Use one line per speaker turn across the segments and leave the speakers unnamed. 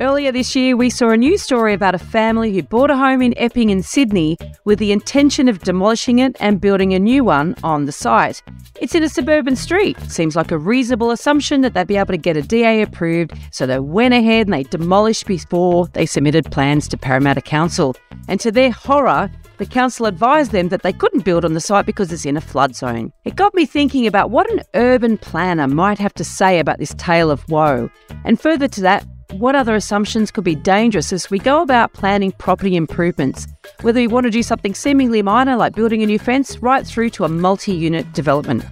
Earlier this year, we saw a news story about a family who bought a home in Epping in Sydney with the intention of demolishing it and building a new one on the site. It's in a suburban street. Seems like a reasonable assumption that they'd be able to get a DA approved, so they went ahead and they demolished before they submitted plans to Parramatta Council. And to their horror, the council advised them that they couldn't build on the site because it's in a flood zone. It got me thinking about what an urban planner might have to say about this tale of woe. And further to that, what other assumptions could be dangerous as we go about planning property improvements, whether we want to do something seemingly minor like building a new fence, right through to a multi unit development.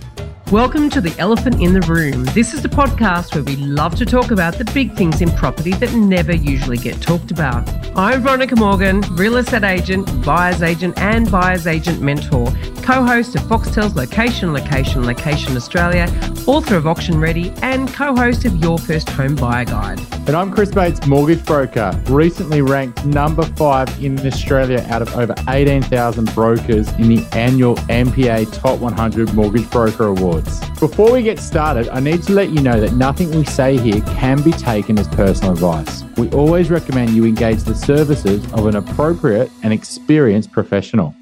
Welcome to The Elephant in the Room. This is the podcast where we love to talk about the big things in property that never usually get talked about. I'm Veronica Morgan, real estate agent, buyer's agent, and buyer's agent mentor, co host of Foxtel's Location, Location, Location Australia, author of Auction Ready, and co host of Your First Home Buyer Guide.
And I'm Chris Bates, mortgage broker, recently ranked number five in Australia out of over 18,000 brokers in the annual MPA Top 100 Mortgage Broker Award. Before we get started, I need to let you know that nothing we say here can be taken as personal advice. We always recommend you engage the services of an appropriate and experienced professional.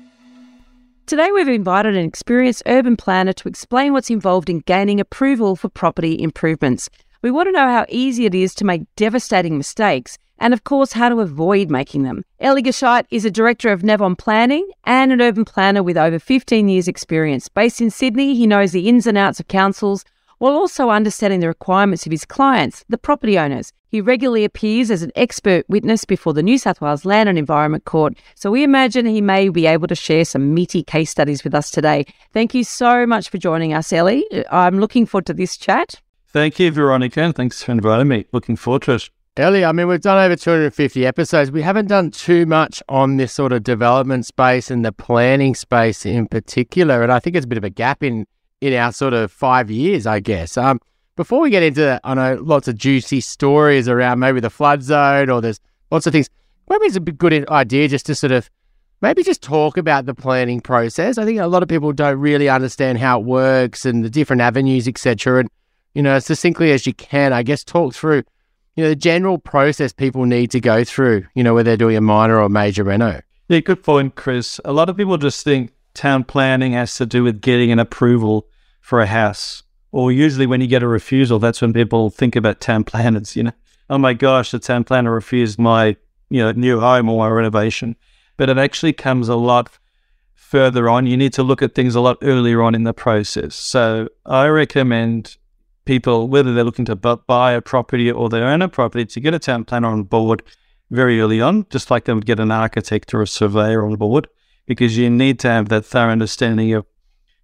Today, we've invited an experienced urban planner to explain what's involved in gaining approval for property improvements. We want to know how easy it is to make devastating mistakes and of course, how to avoid making them. Eli Gescheit is a director of Navon Planning and an urban planner with over 15 years' experience. Based in Sydney, he knows the ins and outs of councils while also understanding the requirements of his clients, the property owners. He regularly appears as an expert witness before the New South Wales Land and Environment Court, so we imagine he may be able to share some meaty case studies with us today. Thank you so much for joining us, Eli. Uh, I'm looking forward to this chat.
Thank you, Veronica, and thanks for inviting me. Looking forward to it.
Eli, I mean, we've done over 250 episodes. We haven't done too much on this sort of development space and the planning space in particular. And I think it's a bit of a gap in, in our sort of five years, I guess. Um, before we get into that, I know lots of juicy stories around maybe the flood zone or there's lots of things. Maybe it's a good idea just to sort of maybe just talk about the planning process. I think a lot of people don't really understand how it works and the different avenues, etc. And, you know, as succinctly as you can, I guess, talk through you know, the general process people need to go through, you know, whether they're doing a minor or major reno.
Yeah, good point, Chris. A lot of people just think town planning has to do with getting an approval for a house. Or usually when you get a refusal, that's when people think about town planners, you know. Oh my gosh, the town planner refused my, you know, new home or my renovation. But it actually comes a lot further on. You need to look at things a lot earlier on in the process. So I recommend people, whether they're looking to buy a property or they own a property, to get a town planner on board very early on, just like they would get an architect or a surveyor on board, because you need to have that thorough understanding of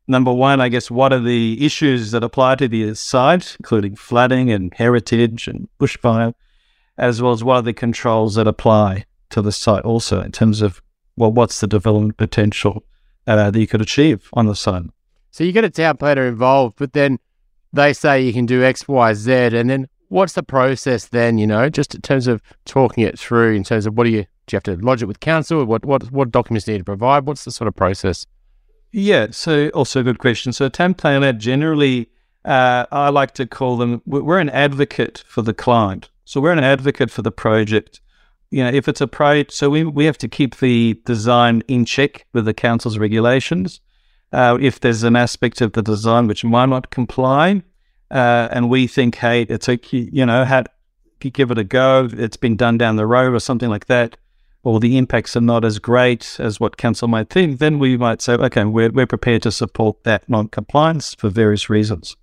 number one, I guess, what are the issues that apply to the site, including flooding and heritage and bushfire, as well as what are the controls that apply to the site also in terms of, well, what's the development potential uh, that you could achieve on the site.
So you get a town planner involved, but then they say you can do X, Y, Z, and then what's the process then? You know, just in terms of talking it through, in terms of what do you do you have to lodge it with council? What what what documents do you need to provide? What's the sort of process?
Yeah, so also a good question. So town planner generally, uh, I like to call them. We're an advocate for the client. So we're an advocate for the project. You know, if it's a project, so we we have to keep the design in check with the council's regulations. Uh, if there's an aspect of the design which might not comply, uh, and we think, hey, it's a you know, had give it a go. It's been done down the road or something like that, or the impacts are not as great as what council might think. Then we might say, okay, we're we're prepared to support that non-compliance for various reasons.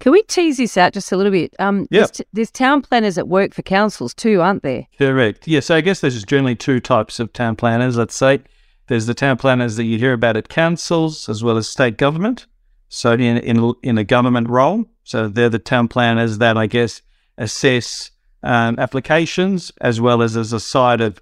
Can we tease this out just a little bit? Um,
yeah.
There's, t- there's town planners that work for councils too, aren't there?
Correct. Yes. Yeah, so I guess there's generally two types of town planners. Let's say there's the town planners that you hear about at councils as well as state government. So in in in a government role, so they're the town planners that I guess assess um, applications as well as as a side of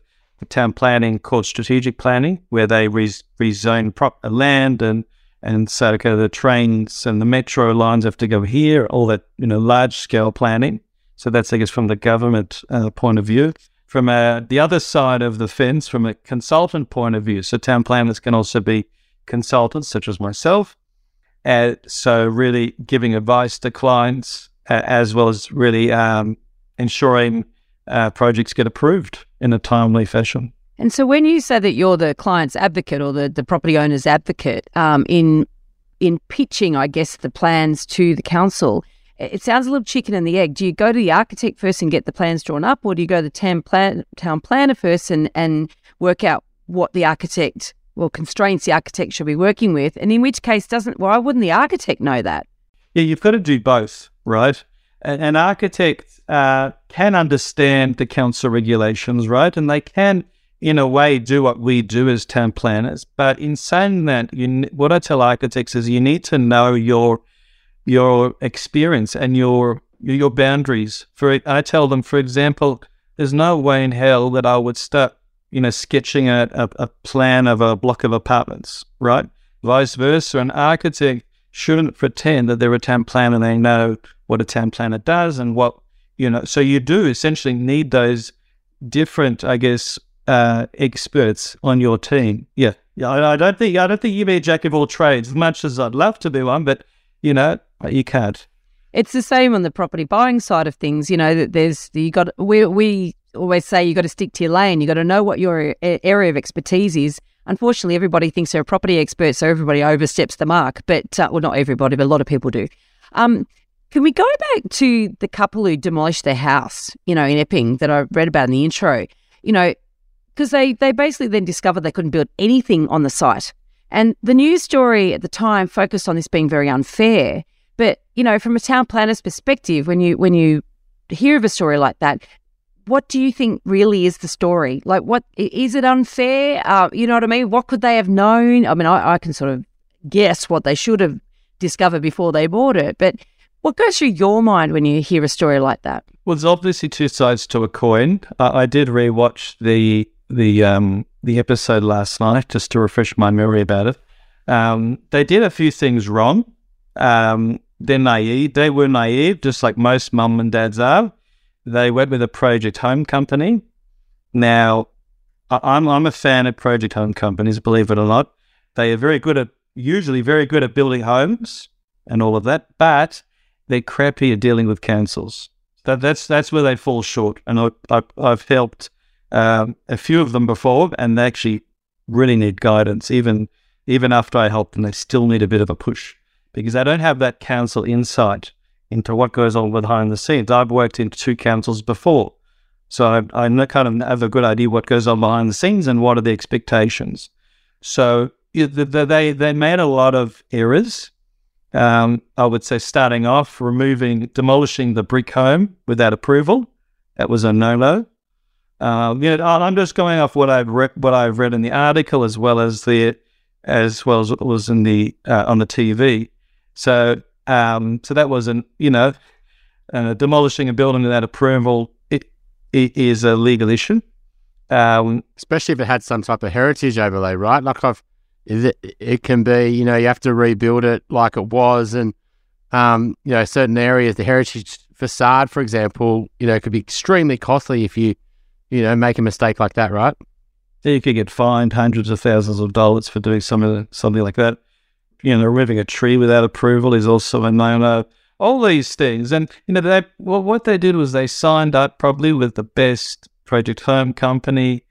town planning called strategic planning, where they re- rezone prop uh, land and and so okay, the trains and the metro lines have to go here, all that you know large scale planning. So that's I guess from the government uh, point of view from a, the other side of the fence, from a consultant point of view. So town planners can also be consultants, such as myself. Uh, so really giving advice to clients, uh, as well as really um, ensuring uh, projects get approved in a timely fashion.
And so, when you say that you're the client's advocate or the, the property owner's advocate um, in in pitching, I guess, the plans to the council, it sounds a little chicken and the egg. Do you go to the architect first and get the plans drawn up, or do you go to the town, plan, town planner first and, and work out what the architect, well, constraints the architect should be working with? And in which case, doesn't why wouldn't the architect know that?
Yeah, you've got to do both, right? An architect uh, can understand the council regulations, right? And they can, in a way, do what we do as town planners. But in saying that, you, what I tell architects is you need to know your your experience and your your boundaries. For I tell them, for example, there's no way in hell that I would start, you know, sketching a, a, a plan of a block of apartments, right? Vice versa, an architect shouldn't pretend that they're a town planner and they know what a town planner does and what you know. So you do essentially need those different, I guess, uh, experts on your team. Yeah, yeah. I, I, don't think I don't think you be a jack of all trades as much as I'd love to be one, but you know, you can't.
It's the same on the property buying side of things. You know that there's you got we we always say you got to stick to your lane. You got to know what your area of expertise is. Unfortunately, everybody thinks they're a property expert, so everybody oversteps the mark. But uh, well, not everybody, but a lot of people do. Um, can we go back to the couple who demolished their house, you know, in Epping that I read about in the intro? You know, because they they basically then discovered they couldn't build anything on the site, and the news story at the time focused on this being very unfair. But you know, from a town planner's perspective, when you when you hear of a story like that, what do you think really is the story? Like, what is it unfair? Uh, you know what I mean? What could they have known? I mean, I, I can sort of guess what they should have discovered before they bought it, but what goes through your mind when you hear a story like that?
Well, there's obviously two sides to a coin. Uh, I did rewatch the the um, the episode last night just to refresh my memory about it. Um, they did a few things wrong. Um, they're naive. They were naive, just like most mum and dads are. They went with a project home company. Now, I'm I'm a fan of project home companies, believe it or not. They are very good at usually very good at building homes and all of that, but they're crappy at dealing with councils. That that's that's where they fall short. And I, I I've helped um, a few of them before, and they actually really need guidance. Even even after I help them, they still need a bit of a push because they don't have that council insight into what goes on behind the scenes. I've worked in two councils before, so I, I kind of have a good idea what goes on behind the scenes and what are the expectations. So they they made a lot of errors. Um, I would say starting off, removing, demolishing the brick home without approval. That was a no-no. Um, you know, I'm just going off what I've read, what I've read in the article as well as the as well as what was in the uh, on the TV. So, um, so that was an you know, uh, demolishing a building without approval. It, it is a legal issue,
um, especially if it had some type of heritage overlay, right? Like I've, it, it can be you know you have to rebuild it like it was, and um, you know certain areas, the heritage facade, for example, you know could be extremely costly if you you know make a mistake like that, right?
You could get fined hundreds of thousands of dollars for doing something something like that you know, removing a tree without approval is also a no-no. All these things, and you know, they well, what they did was they signed up probably with the best project home company,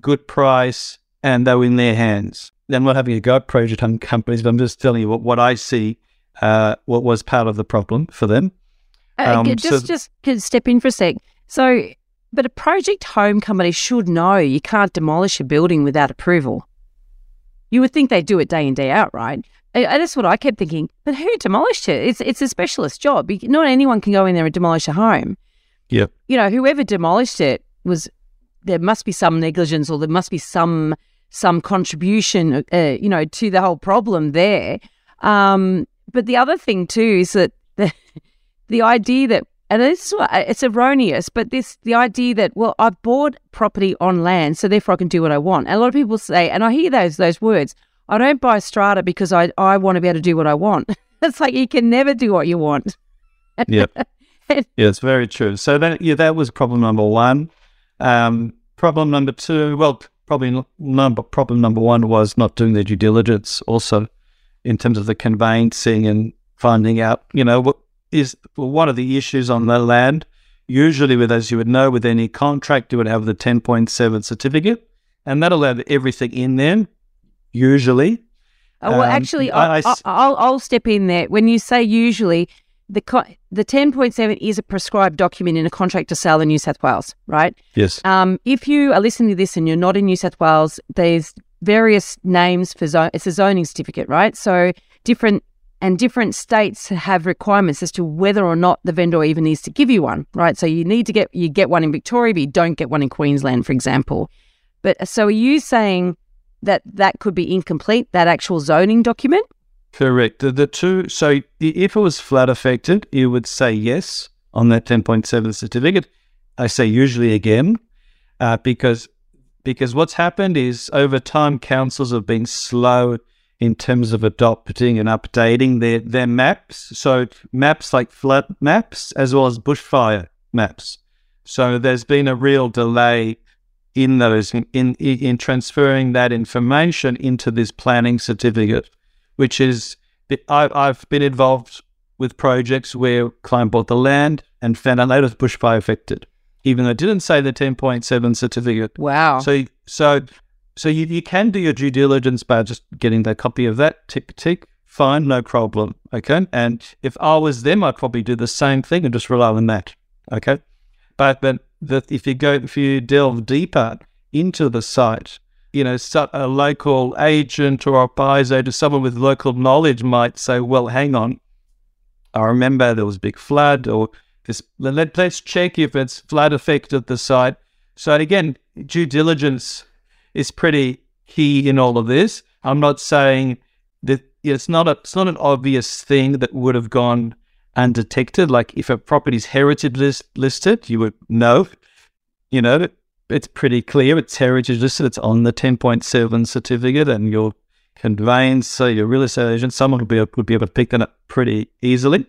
good price, and they were in their hands. I'm not having a go at project home companies, but I'm just telling you what, what I see, uh, what was part of the problem for them.
Uh, um, just, so, just step in for a sec. So, but a project home company should know you can't demolish a building without approval. You would think they do it day in day out, right? That's what I kept thinking. But who demolished it? It's it's a specialist job. Not anyone can go in there and demolish a home.
Yeah.
You know, whoever demolished it was there must be some negligence or there must be some some contribution, uh, you know, to the whole problem there. Um, but the other thing too is that the the idea that and this is what, it's erroneous, but this the idea that well, I've bought property on land, so therefore I can do what I want. And a lot of people say, and I hear those those words. I don't buy strata because I, I want to be able to do what I want. it's like you can never do what you want.
yeah. yeah, it's very true. So that yeah, that was problem number one. Um, problem number two, well, probably number problem number one was not doing their due diligence. Also, in terms of the conveyancing and finding out, you know, what is what are the issues on the land. usually with, as you would know, with any contract, you would have the 10.7 certificate, and that'll have everything in there, usually.
Oh, well,
Um,
actually,
I-
I,
I
I,
s-
I'll, I'll step in there. When you say usually, the co- the 10.7 is a prescribed document in a contract to sell in New South Wales, right?
Yes.
Um, if you are listening to this and you're not in New South Wales, there's various names for zone. It's a zoning certificate, right? So different and different states have requirements as to whether or not the vendor even needs to give you one, right? So you need to get you get one in Victoria, but you don't get one in Queensland, for example. But so are you saying that that could be incomplete? That actual zoning document?
Correct. The, the two, so if it was flood affected, you would say yes on that 10.7 certificate. I say usually again, uh, because because what's happened is over time, councils have been slow in terms of adopting and updating their, their maps. So maps like flood maps as well as bushfire maps. So there's been a real delay in those in, in, in transferring that information into this planning certificate which is I, I've been involved with projects where client bought the land and found out later was bushfire affected, even though it didn't say the 10.7 certificate.
Wow.
So, so, so you, you can do your due diligence by just getting the copy of that, tick, tick, fine, no problem. Okay. And if I was them, I'd probably do the same thing and just rely on that. Okay. But, but the, if you go, if you delve deeper into the site, you know, a local agent or a buyer's agent, someone with local knowledge might say, well, hang on. I remember there was a big flood or this, let, let's check if it's flood affected the site. So again, due diligence is pretty key in all of this. I'm not saying that it's not a, it's not an obvious thing that would have gone undetected. Like if a property's heritage list, listed, you would know, you know, it's pretty clear. It's heritage listed. It's on the 10.7 certificate, and your conveyancer, your real estate agent, someone would be would be able to pick that up pretty easily.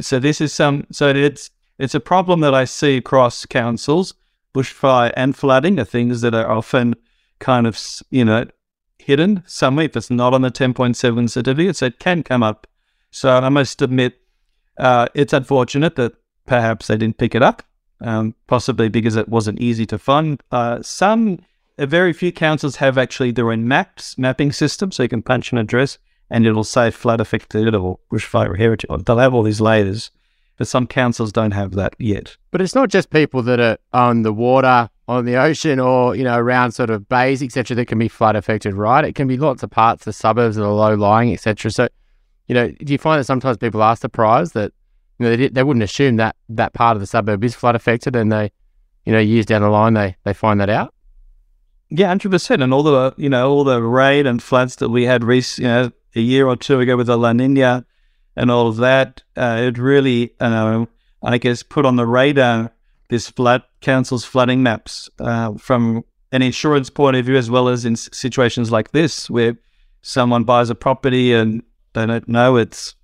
So this is some. So it's it's a problem that I see across councils. Bushfire and flooding are things that are often kind of you know hidden somewhere if it's not on the 10.7 certificate. So it can come up. So I must admit, uh, it's unfortunate that perhaps they didn't pick it up um, possibly because it wasn't easy to find. Uh, some, very few councils have actually their own maps, mapping system, so you can punch an address and it'll say flood affected or bushfire heritage. They'll have all these layers, but some councils don't have that yet.
But it's not just people that are on the water, on the ocean, or you know around sort of bays, etc., that can be flood affected, right? It can be lots of parts, the suburbs that are low lying, etc. So, you know, do you find that sometimes people are surprised that you know they, they wouldn't assume that that part of the suburb is flood affected, and they, you know, years down the line they they find that out.
Yeah, hundred percent. And all the you know all the rain and floods that we had you know a year or two ago with the La Nina and all of that, uh, it really I guess put on the radar this flood council's flooding maps uh, from an insurance point of view as well as in situations like this where someone buys a property and they don't know it's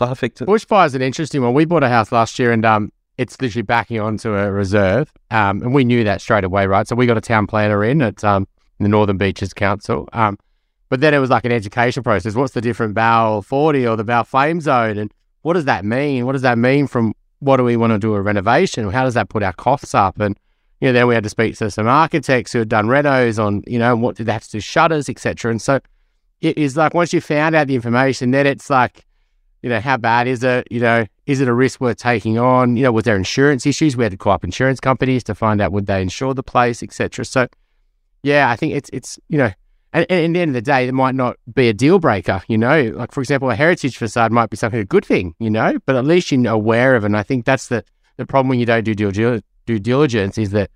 affected.
Bushfire is an interesting one. We bought a house last year, and um, it's literally backing onto a reserve, um, and we knew that straight away, right? So we got a town planner in at um the Northern Beaches Council, um, but then it was like an education process. What's the different BAL 40 or the BAL Flame Zone, and what does that mean? What does that mean from what do we want to do a renovation? How does that put our costs up? And you know, then we had to speak to some architects who had done renos on, you know, what did they have to do shutters, etc. And so it is like once you found out the information, then it's like you know, how bad is it? You know, is it a risk worth taking on? You know, was there insurance issues? We had to call up insurance companies to find out would they insure the place, etc. So, yeah, I think it's it's you know, and, and at the end of the day, it might not be a deal breaker. You know, like for example, a heritage facade might be something a good thing. You know, but at least you're aware of it. And I think that's the the problem when you don't do due, due diligence is that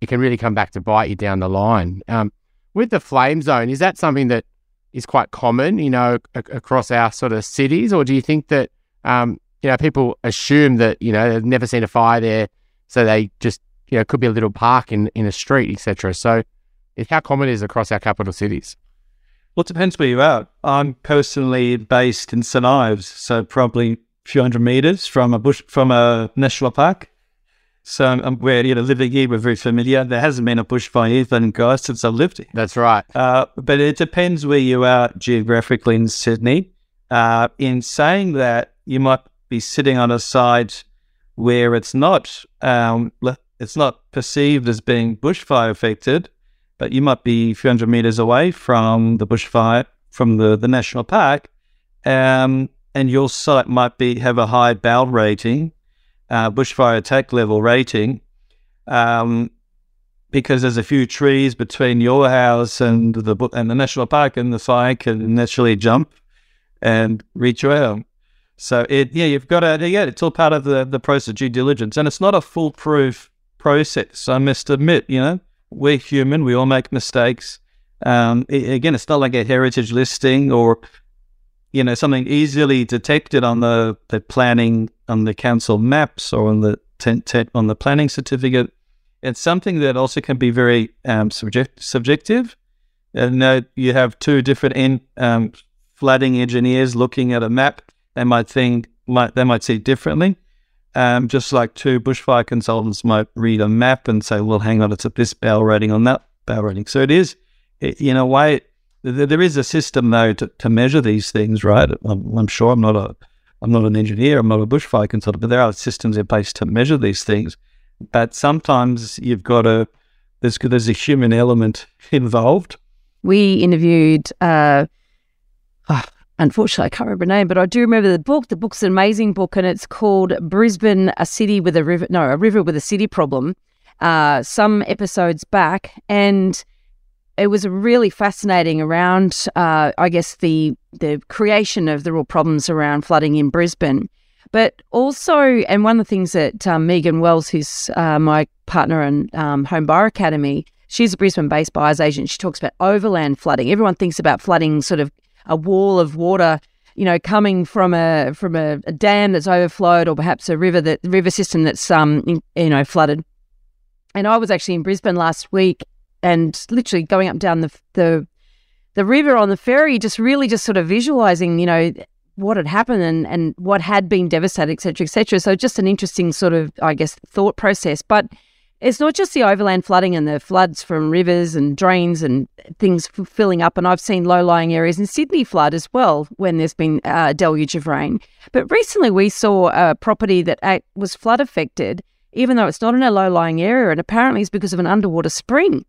it can really come back to bite you down the line. Um, with the flame zone, is that something that is quite common, you know, a- across our sort of cities, or do you think that, um, you know, people assume that you know they've never seen a fire there, so they just, you know, could be a little park in in a street, etc. So, how common is it across our capital cities?
Well, it depends where you're at. I'm personally based in St Ives, so probably a few hundred meters from a bush from a national park. So I'm where you know living here, we're very familiar. There hasn't been a bushfire here, God, since I've lived here.
That's right.
Uh, but it depends where you are geographically in Sydney. Uh, in saying that, you might be sitting on a site where it's not um, it's not perceived as being bushfire affected, but you might be a few hundred meters away from the bushfire from the, the national park, um, and your site might be have a high BAL rating, uh, bushfire attack level rating, um, because there's a few trees between your house and the and the national park, and the fire can naturally jump and reach home. So it yeah, you've got to yeah, it's all part of the the process of due diligence, and it's not a foolproof process. I must admit, you know, we're human, we all make mistakes. Um, it, again, it's not like a heritage listing or you know something easily detected on the, the planning on the council maps or on the on the planning certificate it's something that also can be very um, subject- subjective. And uh, you have two different in, um, flooding engineers looking at a map. They might think might they might see differently. Um, just like two bushfire consultants might read a map and say, "Well, hang on, it's at this BAL rating on that BAL rating." So it is, it, in a way, there is a system though to, to measure these things, right? I'm, I'm, sure I'm not a I'm not an engineer, I'm not a bushfire consultant, but there are systems in place to measure these things but sometimes you've got a there's there's a human element involved.
We interviewed. Uh, oh, unfortunately, I can't remember the name, but I do remember the book. The book's an amazing book, and it's called Brisbane: A City with a River. No, a river with a city problem. Uh, some episodes back, and it was really fascinating around, uh, I guess, the the creation of the real problems around flooding in Brisbane. But also, and one of the things that um, Megan Wells, who's uh, my partner in um, Home Buyer Academy, she's a Brisbane based buyer's agent. She talks about overland flooding. Everyone thinks about flooding sort of a wall of water, you know, coming from a from a, a dam that's overflowed or perhaps a river that river system that's um in, you know flooded. And I was actually in Brisbane last week and literally going up down the the the river on the ferry, just really just sort of visualizing, you know, what had happened and, and what had been devastated, etc., etc. So just an interesting sort of, I guess, thought process. But it's not just the overland flooding and the floods from rivers and drains and things filling up. And I've seen low lying areas in Sydney flood as well when there's been a deluge of rain. But recently we saw a property that was flood affected, even though it's not in a low lying area. And apparently it's because of an underwater spring.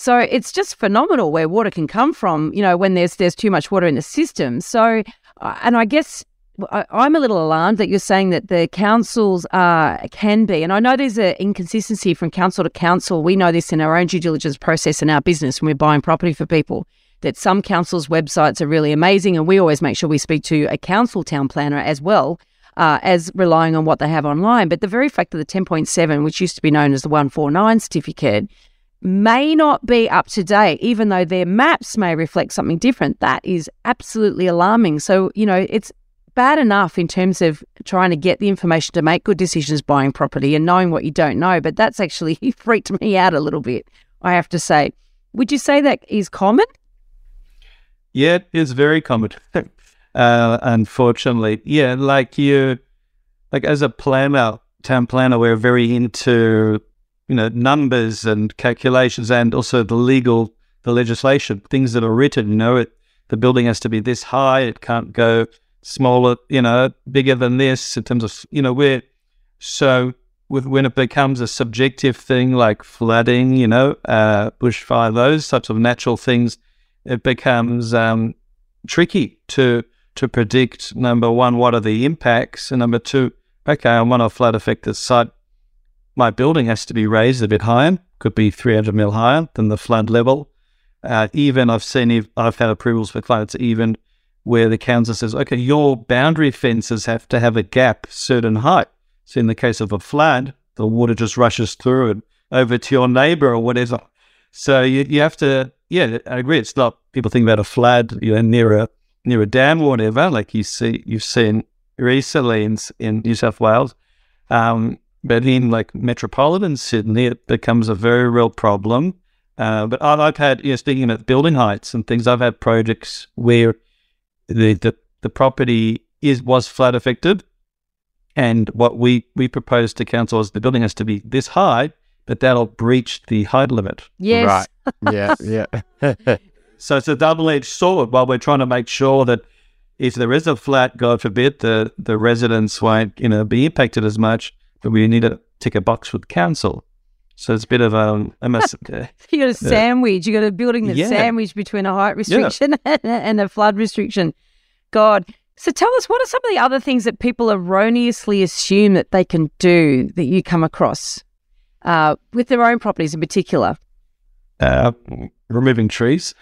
So it's just phenomenal where water can come from, you know, when there's there's too much water in the system. So and I guess I'm a little alarmed that you're saying that the councils uh, can be, and I know there's an inconsistency from council to council. We know this in our own due diligence process in our business when we're buying property for people. That some councils' websites are really amazing, and we always make sure we speak to a council town planner as well uh, as relying on what they have online. But the very fact of the 10.7, which used to be known as the 149 certificate, may not be up to date, even though their maps may reflect something different. That is absolutely alarming. So, you know, it's bad enough in terms of trying to get the information to make good decisions buying property and knowing what you don't know. But that's actually freaked me out a little bit, I have to say. Would you say that is common?
Yeah, it is very common. uh, unfortunately, yeah, like you, like as a planner, town planner, we're very into you know, numbers and calculations and also the legal, the legislation, things that are written, you know, it, the building has to be this high. It can't go smaller, you know, bigger than this in terms of, you know, where, so with, when it becomes a subjective thing like flooding, you know, uh, bushfire, those types of natural things, it becomes um, tricky to to predict. Number one, what are the impacts, and number two, okay, I'm on a flood affected site my building has to be raised a bit higher, could be 300 mil higher than the flood level. Uh, even I've seen, I've had approvals for clients, even where the council says, okay, your boundary fences have to have a gap certain height. So in the case of a flood, the water just rushes through over to your neighbor or whatever. So you, you have to, yeah, I agree. It's not people think about a flood, you know, near a near a dam or whatever, like you see you've seen recently in in New South Wales. Um, but in like metropolitan Sydney, it becomes a very real problem. Uh, but I've had, you know, speaking about building heights and things, I've had projects where the, the, the property is was flood affected. And what we, we propose to council is the building has to be this high, but that'll breach the height limit.
Yes.
Right. yeah. Yeah.
so it's a double edged sword while we're trying to make sure that if there is a flat, God forbid, the, the residents won't, you know, be impacted as much but we need to tick a box with council. So it's a bit of um, a mess.
you got a sandwich. You got a building the
Yeah.
sandwich between a height restriction and a flood restriction. God. So tell us, what are some of the other things that people erroneously assume that they can do that you come across uh, with their own properties in particular?
uh, removing trees,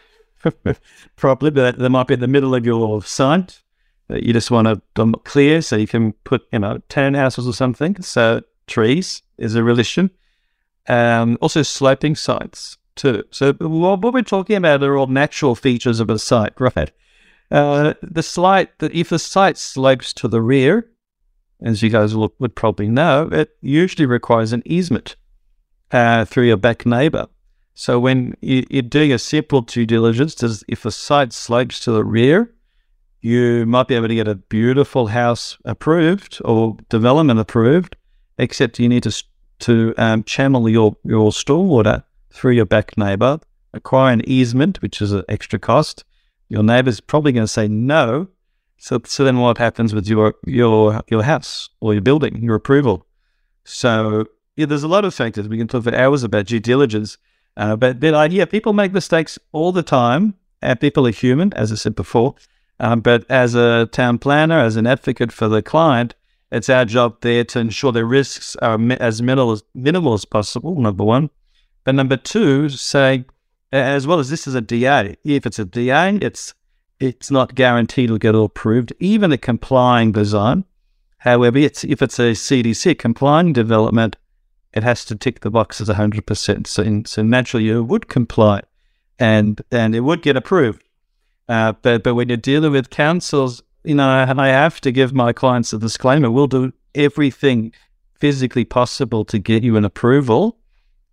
probably, but they might be in the middle of your site. That You just want to clear so you can put, you know, townhouses or something. So trees is a real issue. Um, also sloping sites too. So what, we're talking about are all natural features of a site, right? Uh, the site, that if the site slopes to the rear, as you guys will, would probably know, it usually requires an easement uh, through your back neighbour. So when you, you're doing a simple due diligence, does, if the site slopes to the rear, you might be able to get a beautiful house approved or development approved, except you need to to um, channel your your stormwater through your back neighbour, acquire an easement, which is an extra cost. Your neighbour's probably going to say no. So so then what happens with your your your house or your building, your approval? So yeah, there's a lot of factors. We can talk for hours about due diligence. Uh, but then, I, yeah, people make mistakes all the time, and people are human, as I said before. Um, but as a town planner, as an advocate for the client, it's our job there to ensure the risks are mi- as minimal as, minimal as possible, number one. But number two, say, as well as this is a DA, if it's a DA, it's it's not guaranteed to get approved, even a complying design. However, it's, if it's a CDC complying development, it has to tick the boxes 100%. So, in, so naturally, you would comply and and it would get approved. Uh, but but when you're dealing with councils, you know, and I have to give my clients a disclaimer: we'll do everything physically possible to get you an approval,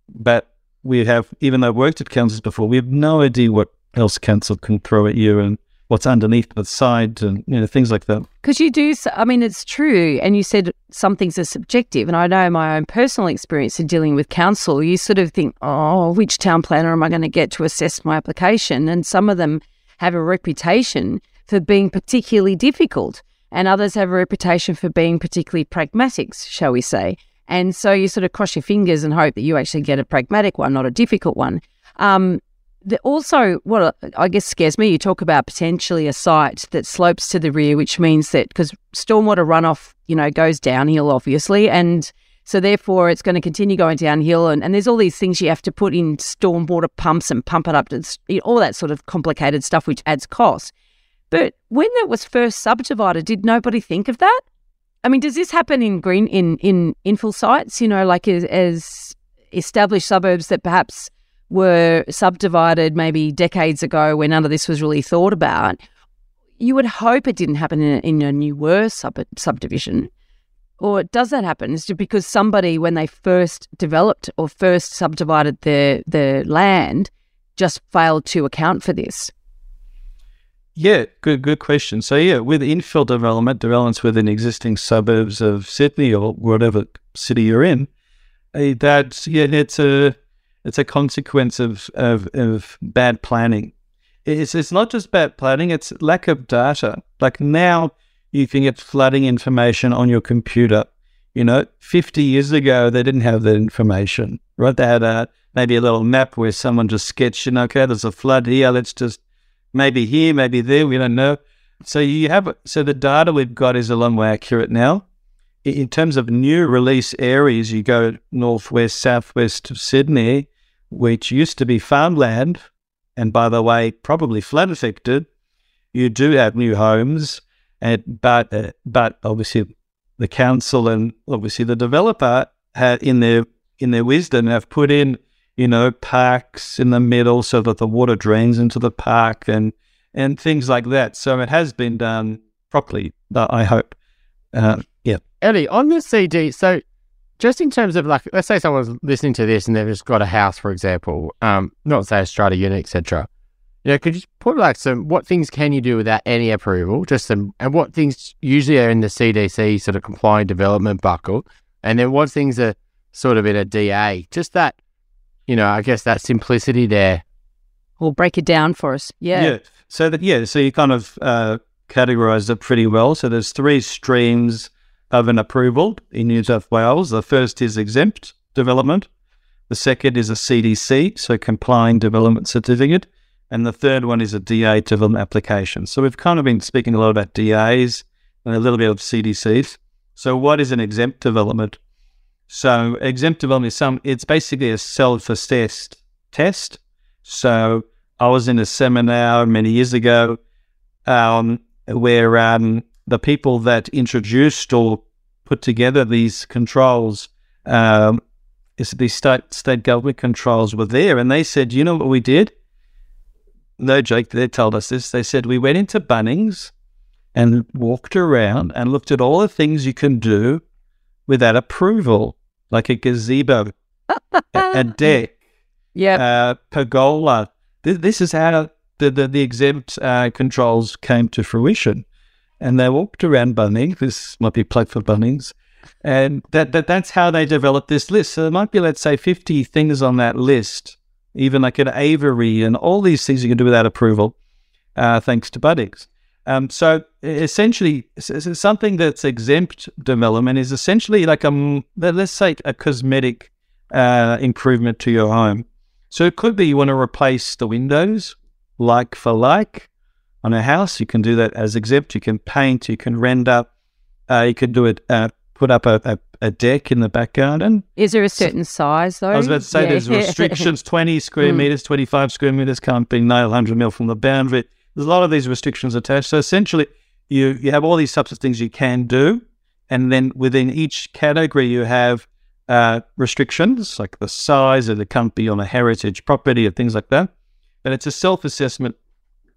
but we have, even though I've worked at councils before, we have no idea what else council can throw at you and what's underneath the side and you know things like that.
Because you do, I mean, it's true. And you said some things are subjective. And I know my own personal experience in dealing with council, you sort of think, oh, which town planner am I going to get to assess my application? And some of them have a reputation for being particularly difficult, and others have a reputation for being particularly pragmatic, shall we say. And so you sort of cross your fingers and hope that you actually get a pragmatic one, not a difficult one. Um, the, also, what I guess scares me, you talk about potentially a site that slopes to the rear, which means that because stormwater runoff, you know, goes downhill, obviously, and so therefore it's going to continue going downhill, and, and there's all these things you have to put in stormwater pumps and pump it up know, all that sort of complicated stuff, which adds cost. But when it was first subdivided, did nobody think of that? I mean, does this happen in green in in infill sites? You know, like as, as established suburbs that perhaps were subdivided maybe decades ago when none of this was really thought about. You would hope it didn't happen in a, in a newer sub- subdivision. Or does that happen? Is it because somebody, when they first developed or first subdivided the, the land, just failed to account for this?
Yeah, good good question. So yeah, with infill development, developments within existing suburbs of Sydney or whatever city you're in, eh, that's yeah, it's a it's a consequence of of, of bad planning. It's it's not just bad planning; it's lack of data. Like now, you can get flooding information on your computer. You know, 50 years ago, they didn't have that information, right? They had a, maybe a little map where someone just sketched, you know, okay, there's a flood here, let's just maybe here, maybe there, we don't know. So you have, so the data we've got is a lot more accurate now. In terms of new release areas, you go northwest, southwest of Sydney, which used to be farmland, and by the way, probably flood affected. You do have new homes, and but uh, but obviously the council and obviously the developer had in their in their wisdom have put in you know parks in the middle so that the water drains into the park and and things like that. So it has been done properly. I hope. Uh, yeah.
Eli, on the CD, so just in terms of like, let's say someone's listening to this and they've just got a house, for example, um, not say a strata unit, etc. You know, could you put like some what things can you do without any approval? Just some, and what things usually are in the CDC sort of compliant development buckle, and then what things are sort of in a DA? Just that, you know, I guess that simplicity there.
Or break it down for us. Yeah.
So that yeah, so you kind of uh, categorized it pretty well. So there's three streams of an approval in New South Wales. The first is exempt development. The second is a CDC, so complying development certificate. And the third one is a DA development application. So we've kind of been speaking a lot about DAs and a little bit of CDCs. So what is an exempt development? So exempt development is some, it's basically a self-assessed test. So I was in a seminar many years ago um, where um, the people that introduced or put together these controls, um, these state, state government controls were there. And they said, you know what we did? No joke, they told us this. They said, we went into Bunnings and walked around and looked at all the things you can do without approval, like a gazebo, a, a deck,
Yeah.
uh, pergola. This, this is how the, the, the exempt uh, controls came to fruition. And they walked around Bunnings. This might be plug for Bunnings. And that, that that's how they developed this list. So there might be, let's say, 50 things on that list, even like an aviary and all these things you can do without approval, uh, thanks to Bunnings. Um, so essentially, something that's exempt development is essentially like a, let's say, a cosmetic uh, improvement to your home. So it could be you want to replace the windows, like for like, on a house. You can do that as exempt. You can paint. You can render. Uh, you can do it. Put up a, a, a deck in the back garden.
Is there a certain size though?
I was about to say
Yeah.
there's restrictions: twenty square
Mm.
meters, twenty-five square meters can't be nailed hundred mil from the boundary. There's a lot of these restrictions attached. So essentially, you you have all these types of things you can do, and then within each category you have uh, restrictions like the size of the can't be on a heritage property or things like that. But it's a self-assessment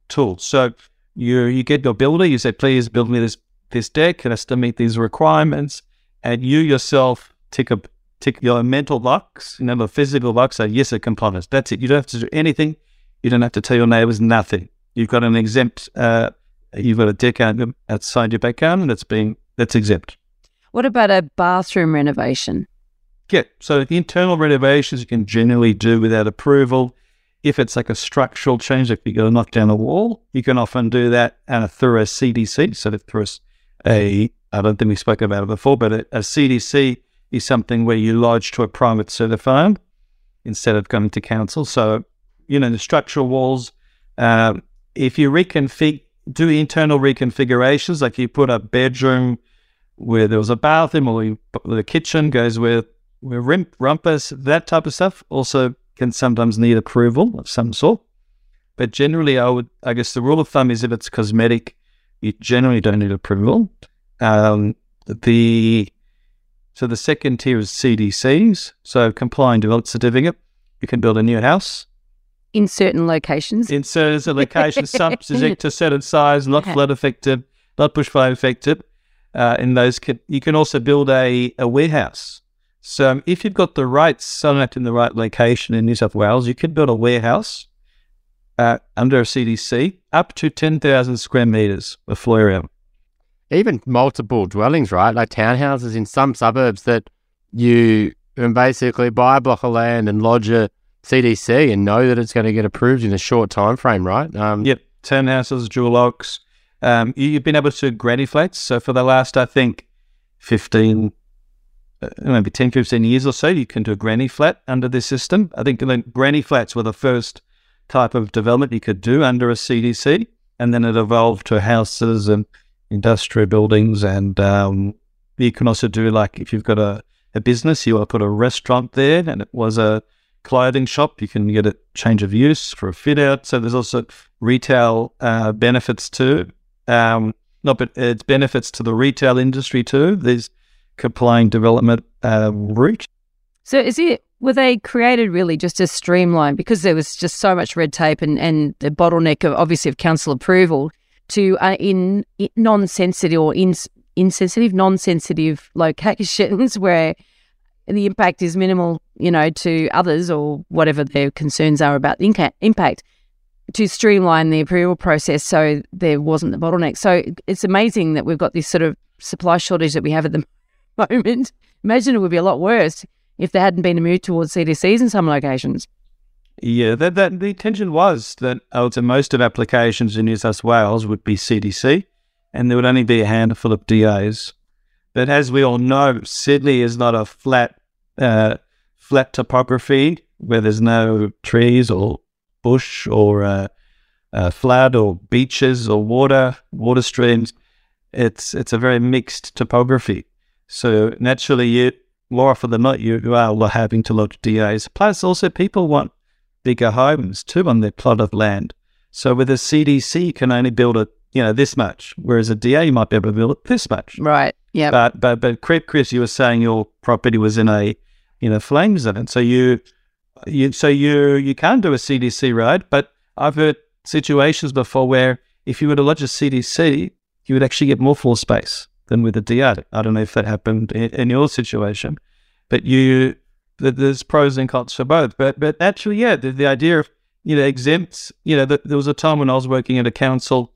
tool. So you you get your builder, you say, please build me this this deck, it has to meet these requirements, and you yourself tick a tick your mental box, you know, the physical box, say yes, it complies. That's it. You don't have to do anything. You don't have to tell your neighbours nothing. You've got an exempt. Uh, you've got a deck out, outside your back garden that's being that's exempt.
What about a bathroom renovation?
Yeah. So internal renovations you can generally do without approval. If it's like a structural change, if you got to knock down a wall, you can often do that through a CDC. So through a, a, I don't think we spoke about it before, but a, a CDC is something where you lodge to a private certifier instead of going to council. So, you know, the structural walls, um, if you reconfig, do internal reconfigurations, like you put a bedroom where there was a bathroom or you, the kitchen goes where where rimp, rumpus, that type of stuff also can sometimes need approval of some sort. But generally, I would, I guess the rule of thumb is if it's cosmetic, you generally don't need approval. Um, the so the second tier is CDCs, so complying development certificate. You can build a new house
In certain locations.
in certain locations, subject to certain size, not flood affected, not bushfire affected. Uh, in those, you can also build a, a warehouse. So um, if you've got the right site in the right location in New South Wales, you can build a warehouse uh, under a CDC up to 10,000 square meters of floor area.
Even multiple dwellings, right? Like townhouses in some suburbs that you can basically buy a block of land and lodge a CDC and know that it's going to get approved in a short time frame, right? Um,
Yep, townhouses, dual locks. Um, you, you've been able to granny flats. So for the last, I think, 15, uh, maybe 10, 15 years or so, you can do a granny flat under this system. I think granny flats were the first type of development you could do under a CDC. And then it evolved to houses and industrial buildings. And um, you can also do like if you've got a, a business, you want to put a restaurant there and it was a clothing shop, you can get a change of use for a fit out. So there's also retail uh, benefits too. Um, not, but it's benefits to the retail industry too. There's complying development uh, route.
So is it were they created really just to streamline because there was just so much red tape and, and the bottleneck of obviously of council approval to uh, in, in non-sensitive or in, insensitive non-sensitive locations where the impact is minimal you know to others or whatever their concerns are about the inca- impact to streamline the approval process so there wasn't the bottleneck so it's amazing that we've got this sort of supply shortage that we have at the moment imagine it would be a lot worse if there hadn't been a move towards CDCs in some locations.
Yeah, that, that the intention was that I would most of applications in New South Wales would be CDC, and there would only be a handful of DAs. But as we all know, Sydney is not a flat, uh, flat topography where there's no trees or bush or uh, uh, flood or beaches or water, water streams. It's it's a very mixed topography. So naturally, you more often than not, you, you are having to lodge DAs. Plus, also people want bigger homes too on their plot of land. So with a CDC, you can only build a you know this much, whereas a DA you might be able to build it this much.
Right. Yeah.
But but but Chris, you were saying your property was in a in a flame zone, so you you so you you can do a CDC road. But I've heard situations before where if you were to lodge a CDC, you would actually get more floor space than with a DA. I don't know if that happened in, in your situation, but you there's pros and cons for both. But but actually, yeah, the, the idea of you know exempts. You know, the, there was a time when I was working at a council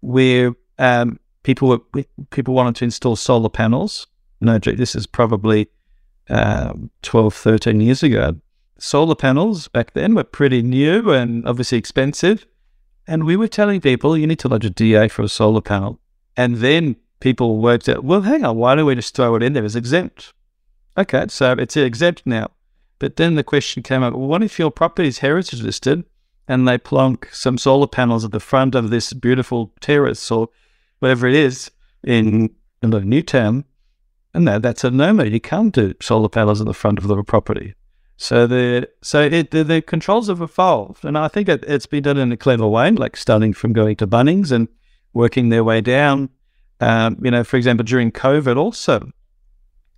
where um, people were people wanted to install solar panels. No, this is probably um, 12, 13 years ago. Solar panels back then were pretty new and obviously expensive. And we were telling people you need to lodge a DA for a solar panel. And then people worked out, well, hang on, why don't we just throw it in there as exempt? Okay, so it's exempt now. But then the question came up, well, what if your property is heritage listed and they plonk some solar panels at the front of this beautiful terrace or whatever it is in, in Newtown? And that, that's a no-no. You can't do solar panels at the front of the property. So the so it, the, the controls have evolved, and I think it, has been done in a clever way, like starting from going to Bunnings and working their way down. Um, you know, for example, during COVID, also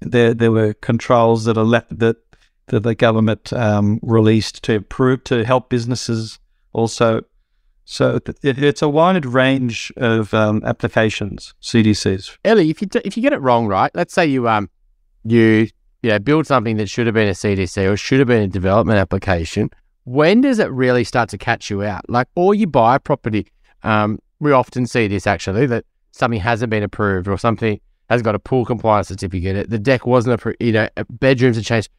there there were controls that are left that that the government um, released to improve to help businesses also. So it, it's a wide range of um, applications, CDCs.
Eli, if you if you get it wrong, right? Let's say you um you you know build something that should have been a CDC or should have been a development application. When does it really start to catch you out? Like, or you buy a property. Um, we often see this actually that something hasn't been approved or something has got a pool compliance certificate. The deck wasn't approved. You know, bedrooms have changed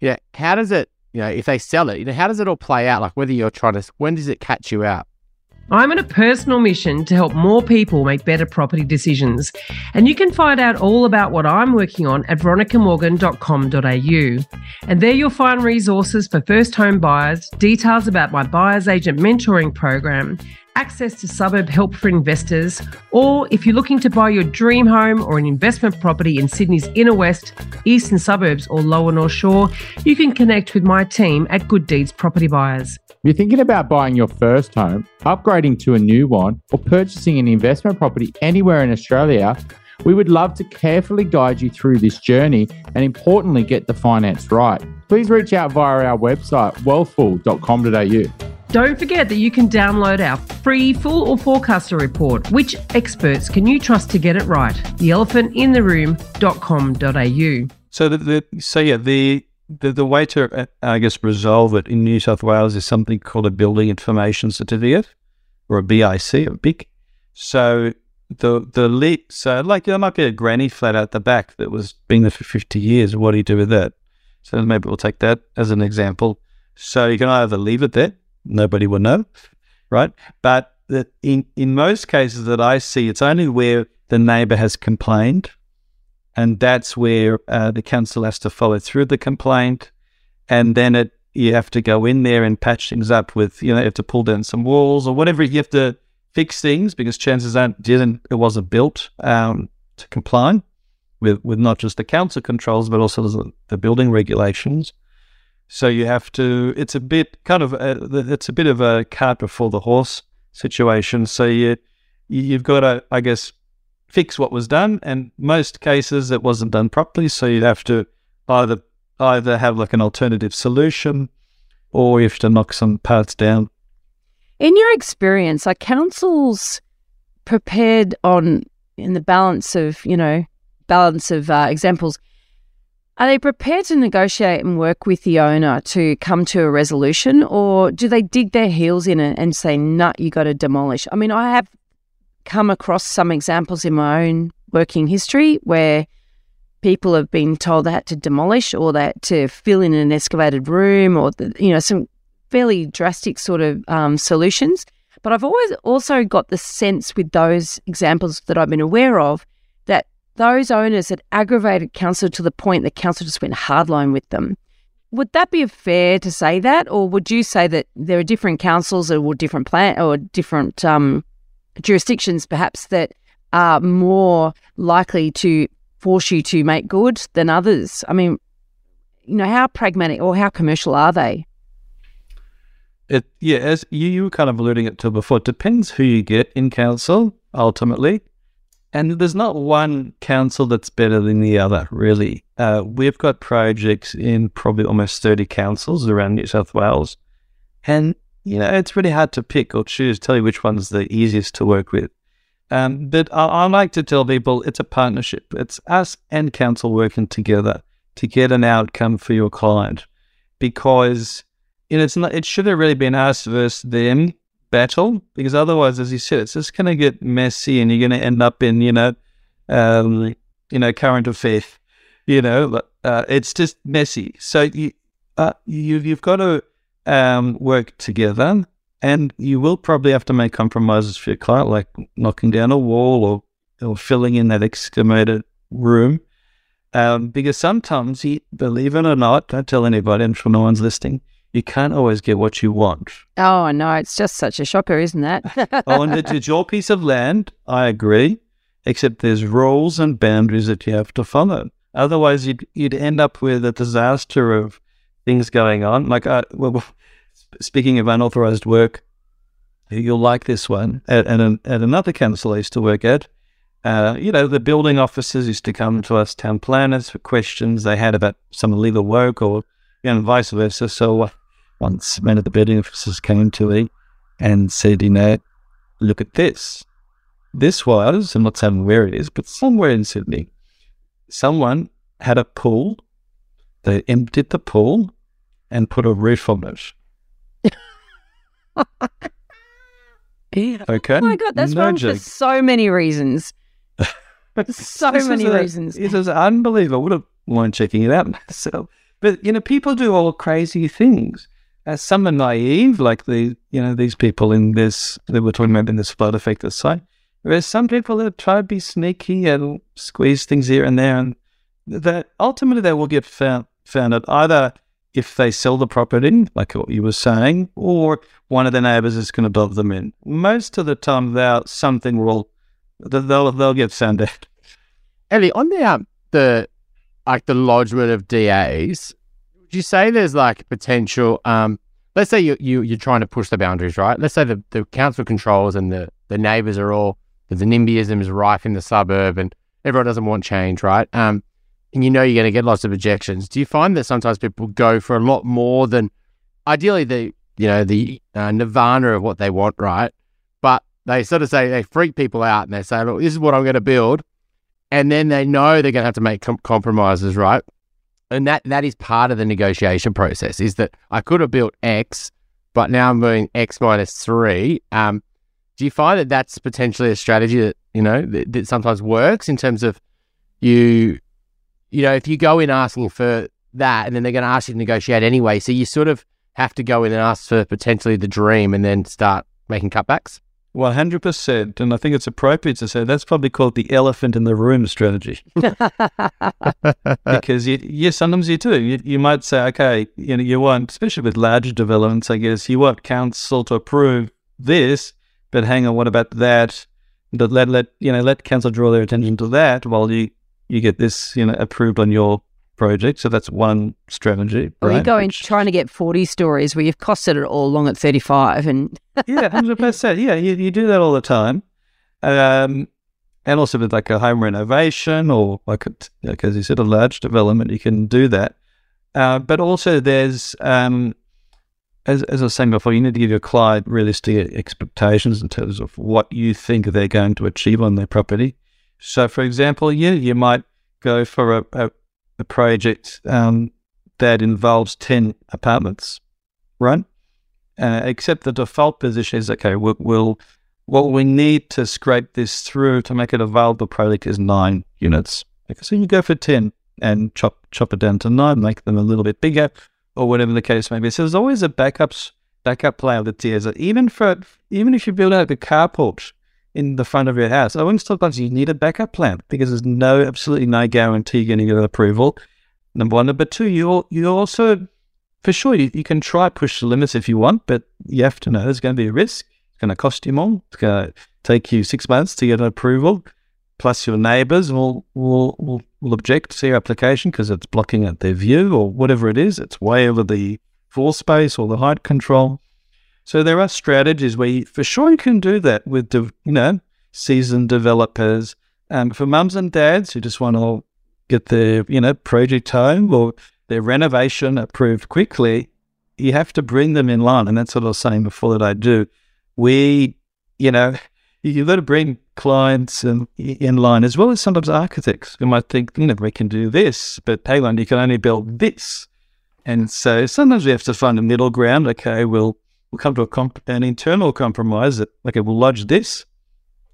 you know, how does it, you know, if they sell it, you know, how does it all play out? Like whether you're trying to, when does it catch you out?
I'm on a personal mission to help more people make better property decisions. And you can find out all about what I'm working on at veronicamorgan.com.au. And there you'll find resources for first home buyers, details about my buyer's agent mentoring program, access to suburb help for investors, or if you're looking to buy your dream home or an investment property in Sydney's inner west, eastern suburbs, or lower North Shore, you can connect with my team at Good Deeds Property Buyers.
If you're thinking about buying your first home, upgrading to a new one, or purchasing an investment property anywhere in Australia, we would love to carefully guide you through this journey and importantly get the finance right. Please reach out via our website, wealthful.com.au.
Don't forget that you can download our free full or forecaster report. Which experts can you trust to get it right? Theelephantintheroom.com.au.
So the, the so yeah the, the the way to uh, I guess resolve it in New South Wales is something called a Building Information Certificate or a BIC, a BIC. So the the leak, so like there might be a granny flat out the back that was been there for fifty years. What do you do with that? So maybe we'll take that as an example. So you can either leave it there nobody will know, right? But that in, in most cases that I see, it's only where the neighbor has complained. And that's where uh, the council has to follow through the complaint. And then it you have to go in there and patch things up with, you know, you have to pull down some walls or whatever. You have to fix things because chances aren't, didn't, it wasn't built um, to comply with, with not just the council controls, but also the, the building regulations. So you have to. It's a bit kind of. A, it's a bit of a cart before the horse situation. So you you've got to, I guess, fix what was done. And most cases it wasn't done properly. So you'd have to either either have like an alternative solution, or you have to knock some parts down.
In your experience, are councils prepared on in the balance of you know balance of uh, examples? Are they prepared to negotiate and work with the owner to come to a resolution, or do they dig their heels in and say, "Nut, you got to demolish"? I mean, I have come across some examples in my own working history where people have been told they had to demolish or that to fill in an excavated room, or you know, some fairly drastic sort of um, solutions. But I've always also got the sense with those examples that I've been aware of those owners had aggravated council to the point that council just went hardline with them. Would that be fair to say that, or would you say that there are different councils or different plan or different um, jurisdictions, perhaps that are more likely to force you to make good than others? I mean, you know, how pragmatic or how commercial are they?
It yeah, as you, you were kind of alluding it to before, it depends who you get in council ultimately. And there's not one council that's better than the other, really. Uh, we've got projects in probably almost 30 councils around New South Wales. And, you know, it's really hard to pick or choose, tell you which one's the easiest to work with. Um, but I, I like to tell people it's a partnership. It's us and council working together to get an outcome for your client because you know, it's not, it should have really been us versus them battle because otherwise, as you said, it's just going to get messy and you're going to end up in, you know, um, you know, current affair, you know, uh, it's just messy. So you, uh, you, you've got to um, work together and you will probably have to make compromises for your client, like knocking down a wall or, or filling in that excavated room. Um, because sometimes, you, believe it or not, don't tell anybody, I'm sure no one's listening you can't always get what you want.
Oh, I know. It's just such a shocker, isn't it?
oh, and it's your piece of land. I agree. Except there's rules and boundaries that you have to follow. Otherwise, you'd, you'd end up with a disaster of things going on. Like, uh, well, speaking of unauthorized work, you'll like this one. At, at, an, at another council I used to work at, uh, you know, the building officers used to come to us, town planners, for questions they had about some illegal work or, you know, vice versa. So, uh, once one of the building officers came to me and said, you know, look at this. This was, I'm not saying where it is, but somewhere in Sydney, someone had a pool. They emptied the pool and put a roof on it. okay.
Oh my God, that's no wrong joke. for so many reasons. so many
a,
reasons.
It is unbelievable. I would have mind checking it out myself. But, you know, people do all crazy things uh, some are naive, like the you know these people in this that we're talking about in this flood affected site. Whereas some people that try to be sneaky and squeeze things here and there, and that ultimately they will get found found out either if they sell the property, like what you were saying, or one of the neighbours is going to dob them in. Most of the time, they'll something will they'll they'll get found out.
Eli, on the um, the like the lodgement of DAs, you say there's like potential? Um, let's say you, you you're trying to push the boundaries, right? Let's say the, the council controls and the the neighbours are all the NIMBYism is rife in the suburb, and everyone doesn't want change, right? Um, and you know you're going to get lots of objections. Do you find that sometimes people go for a lot more than ideally the you know the uh, nirvana of what they want, right? But they sort of say they freak people out and they say, look, this is what I'm going to build, and then they know they're going to have to make com- compromises, right? And that that is part of the negotiation process. Is that I could have built X, but now I'm doing X minus three. Um, do you find that that's potentially a strategy that you know that, that, sometimes works in terms of you, you know, if you go in asking for that, and then they're going to ask you to negotiate anyway, so you sort of have to go in and ask for potentially the dream, and then start making cutbacks.
One hundred percent, and I think it's appropriate to say that's probably called the elephant in the room strategy. because you, you sometimes you do. You, you might say, okay, you know, you want, especially with larger developments, I guess, you want council to approve this, but hang on, what about that? But let let you know, let council draw their attention to that while you you get this, you know, approved on your project. So that's one strategy.
Right? you're going Which, trying to get 40 stories where you've costed it all along at 35 and
Yeah, 100%. Yeah, you, you do that all the time. Um, and also with like a home renovation or like, a, like as you said, a large development, you can do that. Uh, but also there's, um, as, as I was saying before, you need to give your client realistic expectations in terms of what you think they're going to achieve on their property. So, for example, yeah, you might go for a, a a project um, that involves 10 apartments, right? Uh, except the default position is okay, we'll, we'll, what we need to scrape this through to make it a viable project is nine units. Okay, so you go for 10 and chop chop it down to nine, make them a little bit bigger, or whatever the case may be. So there's always a backups backup plan with tiers. Even for even if you build out a carport, in the front of your house. I wouldn't because you need a backup plan because there's no absolutely no guarantee you're going to get an approval. Number one, number two, you you also for sure you, you can try push the limits if you want, but you have to know there's going to be a risk. It's going to cost you more. It's going to take you six months to get an approval. Plus, your neighbours will, will will will object to your application because it's blocking out their view or whatever it is. It's way over the floor space or the height control. So there are strategies where you, for sure you can do that with, de- you know, seasoned developers. Um, for mums and dads who just want to get their, you know, project home or their renovation approved quickly, you have to bring them in line. And that's what I was saying before that I do. We, you know, you've got to bring clients in, in line as well as sometimes architects who might think, you know, we can do this, but Payline, you can only build this. And so sometimes we have to find a middle ground. Okay, we'll we'll come to a comp- an internal compromise that, okay, we'll lodge this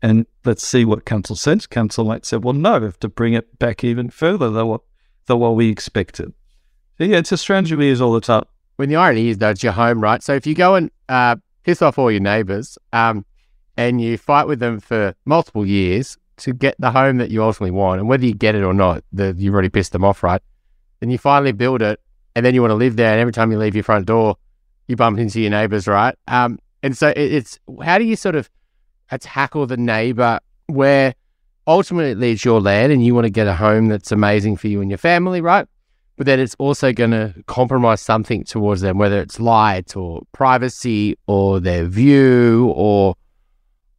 and let's see what council says. Council might say, well, no, we have to bring it back even further than what, than what we expected. So, yeah, it's a strategy we use all the time.
When the irony is, though, it's your home, right? So if you go and uh, piss off all your neighbours um, and you fight with them for multiple years to get the home that you ultimately want, and whether you get it or not, the, you've already pissed them off, right? Then you finally build it, and then you want to live there, and every time you leave your front door, you bump into your neighbors, right? Um, and so it, it's how do you sort of tackle the neighbor where ultimately it's your land and you want to get a home that's amazing for you and your family, right? But then it's also going to compromise something towards them, whether it's light or privacy or their view or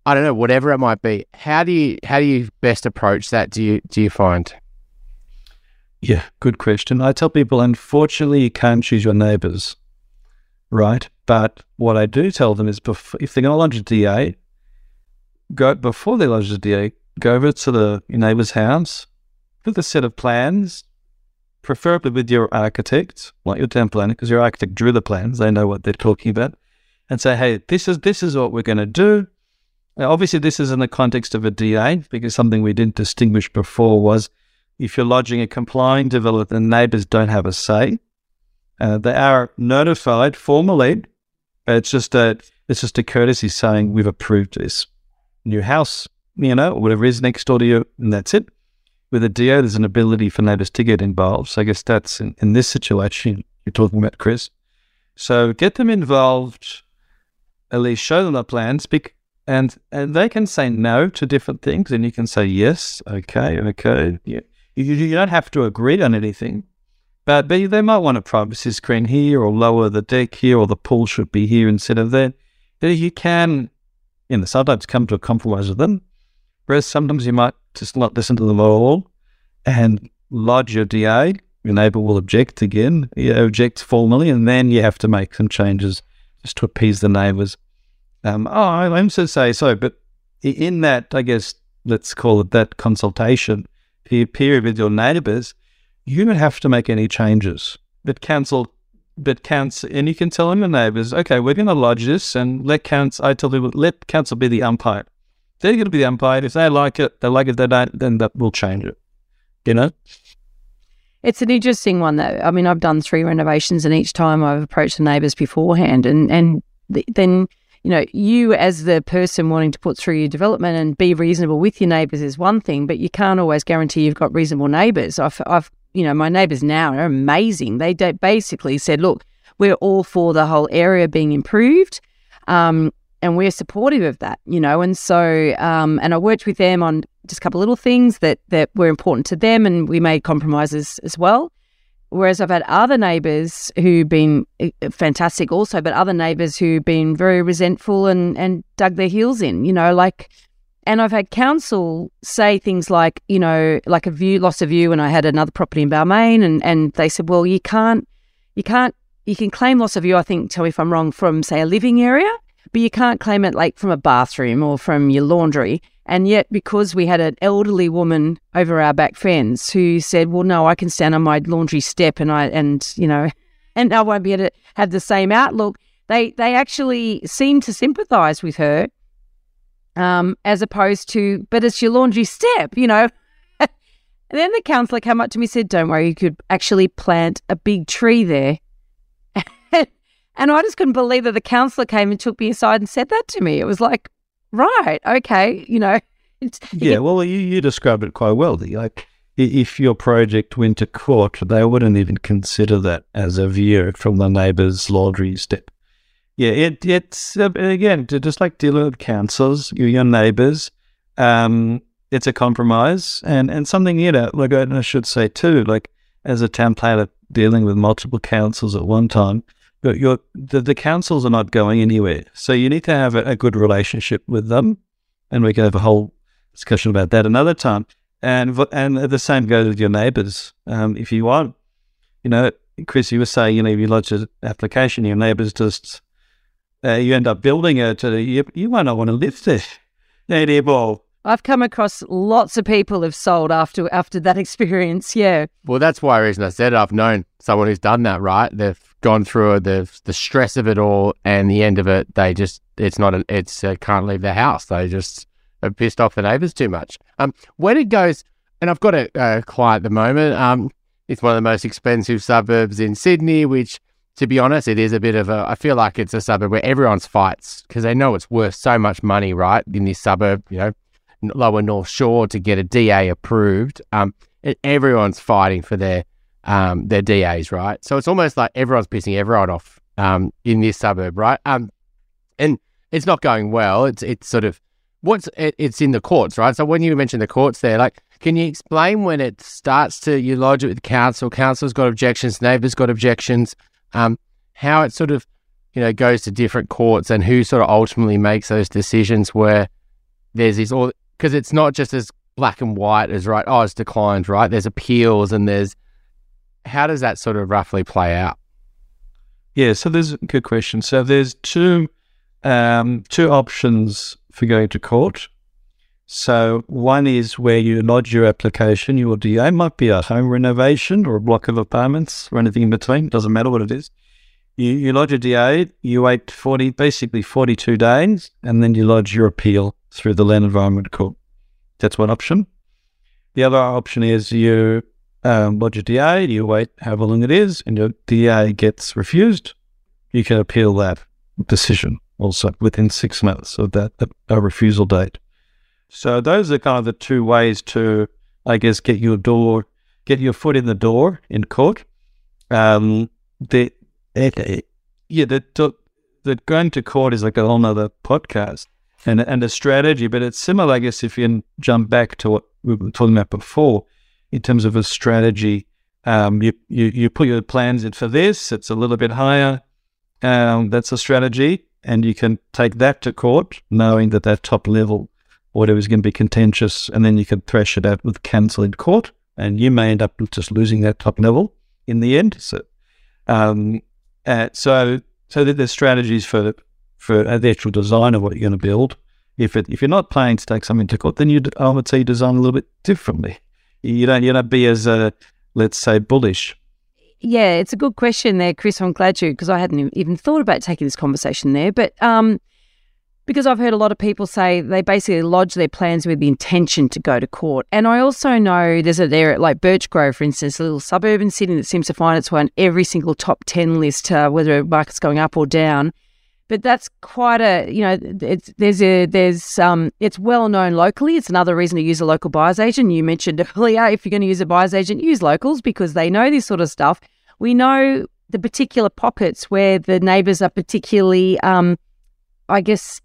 I don't know, whatever it might be. How do you how do you best approach that? Do you do you find?
Yeah, good question. I tell people, unfortunately, you can't choose your neighbors right? But what I do tell them is if they're going to lodge a DA, go before they lodge the DA, go over to the your neighbour's house with a set of plans, preferably with your architect, like your town planner, because your architect drew the plans, they know what they're talking about, and say, hey, this is this is what we're going to do. Now, obviously, this is in the context of a DA because something we didn't distinguish before was if you're lodging a complying development, the neighbours don't have a say. Uh, they are notified formally. It's just a it's just a courtesy saying we've approved this new house, you know, whatever is next door to you, and that's it. With a DA, there's an ability for neighbours to get involved. So I guess that's in, in this situation you're talking about, Chris. So get them involved, at least show them the plans, and and they can say no to different things, and you can say yes, okay, okay. Yeah. You, you don't have to agree on anything, but, but they might want a privacy screen here or lower the deck here or the pool should be here instead of there. You can, you know, sometimes come to a compromise with them. Whereas sometimes you might just not listen to them at all and lodge your DA. Your neighbour will object again, you object formally, and then you have to make some changes just to appease the neighbours. Um, oh, I'm so say so, but in that, I guess, let's call it that consultation period with your neighbours, you don't have to make any changes. But council, but council, and you can tell them the neighbours, okay, we're going to lodge this and let council, I tell people, let council be the umpire. They're going to be the umpire. If they like it, they like it. If they don't, then that will change it. You know?
It's an interesting one, though. I mean, I've done three renovations, and each time I've approached the neighbours beforehand, and and the, then you know, you as the person wanting to put through your development and be reasonable with your neighbours is one thing, but you can't always guarantee you've got reasonable neighbours. I've, I've you know, my neighbours now are amazing. They basically said, look, we're all for the whole area being improved. Um, and we're supportive of that, you know. And so, um, and I worked with them on just a couple little things that that were important to them, and we made compromises as well. Whereas I've had other neighbours who've been eh, fantastic, also, but other neighbours who've been very resentful and and dug their heels in, you know, like and I've had council say things like, you know, like a view, loss of view, and I had another property in Balmain, and, and they said, well, you can't, you can't, you can claim loss of view, I think, tell me if I'm wrong, from, say, a living area, but you can't claim it like from a bathroom or from your laundry. And yet, because we had an elderly woman over our back fence who said, well, no, I can stand on my laundry step and I, and, you know, and I won't be able to have the same outlook, they, they actually seemed to sympathize with her um, as opposed to, but it's your laundry step, you know. and then the councillor came up to me and said, Don't worry, you could actually plant a big tree there. and I just couldn't believe that the councillor came and took me aside and said that to me. It was like, Right. Okay. You know.
yeah. Well, you, you described it quite well. Like, if your project went to court, they wouldn't even consider that as a view from the neighbour's laundry step. Yeah, it, it's uh, again just like dealing with councils, your neighbours. Um, it's a compromise and, and something you know, like I should say too, like as a town planner dealing with multiple councils at one time, but your the, the councils are not going anywhere. So you need to have a, a good relationship with them, and we can have a whole discussion about that another time. And and the same goes with your neighbours. Um, if you want, you know, Chris, you were saying, you know, if you lodge an application, your neighbours just uh, you end up building it, uh, you, you might not want to live there anymore.
I've come across lots of people have sold after after that experience. Yeah.
Well, that's why reason I said it. I've known someone who's done that. Right, they've gone through the the stress of it all, and the end of it, they just it's not an it's uh, can't leave their house. They just are pissed off the neighbours too much. Um, when it goes, and I've got a, a client at the moment. Um, it's one of the most expensive suburbs in Sydney, which to be honest, it is a bit of a. I feel like it's a suburb where everyone's fights because they know it's worth so much money, right? In this suburb, you know, lower North Shore to get a DA approved. Um, everyone's fighting for their um their DAs, right? So it's almost like everyone's pissing everyone off um in this suburb, right? Um, and it's not going well. It's it's sort of what's it, it's in the courts, right? So when you mentioned the courts there, like, can you explain when it starts to you lodge it with council? Council's got objections, neighbours got objections um, how it sort of you know goes to different courts and who sort of ultimately makes those decisions where there's these all because it's not just as black and white as right oh it's declined right? There's appeals and there's how does that sort of roughly play out?
Yeah so there's a good question. So there's two um, two options for going to court so one is where you lodge your application. Your DA might be a home renovation or a block of apartments or anything in between. It Doesn't matter what it is. You, you lodge a DA, you wait 40, basically 42 days, and then you lodge your appeal through the Land Environment Court. That's one option. The other option is you um, lodge a DA, you wait however long it is, and your DA gets refused. You can appeal that decision also within six months of that a refusal date. So those are kind of the two ways to, I guess, get your door, get your foot in the door in court. Um, the it, yeah, the, the going to court is like a whole other podcast and and a strategy, but it's similar, I guess, if you jump back to what we were talking about before, in terms of a strategy. Um, you, you you put your plans in for this. It's a little bit higher. Um, that's a strategy, and you can take that to court, knowing that that top level whatever is going to be contentious, and then you could thrash it out with counsel in court, and you may end up just losing that top level in the end. So, um, uh, so, so there's strategies for for the actual design of what you're going to build. If it, if you're not planning to take something to court, then you I would say you design a little bit differently. You don't you don't be as uh, let's say bullish.
Yeah, it's a good question there, Chris. I'm glad you because I hadn't even thought about taking this conversation there, but um, because I've heard a lot of people say they basically lodge their plans with the intention to go to court. And I also know there's a there like Birchgrove, for instance, a little suburban city that seems to find its way on every single top ten list, uh, whether a market's going up or down. But that's quite a you know it's there's a there's um it's well known locally. It's another reason to use a local buyer's agent. You mentioned earlier if you're going to use a buyer's agent, use locals because they know this sort of stuff. We know the particular pockets where the neighbours are particularly um I guess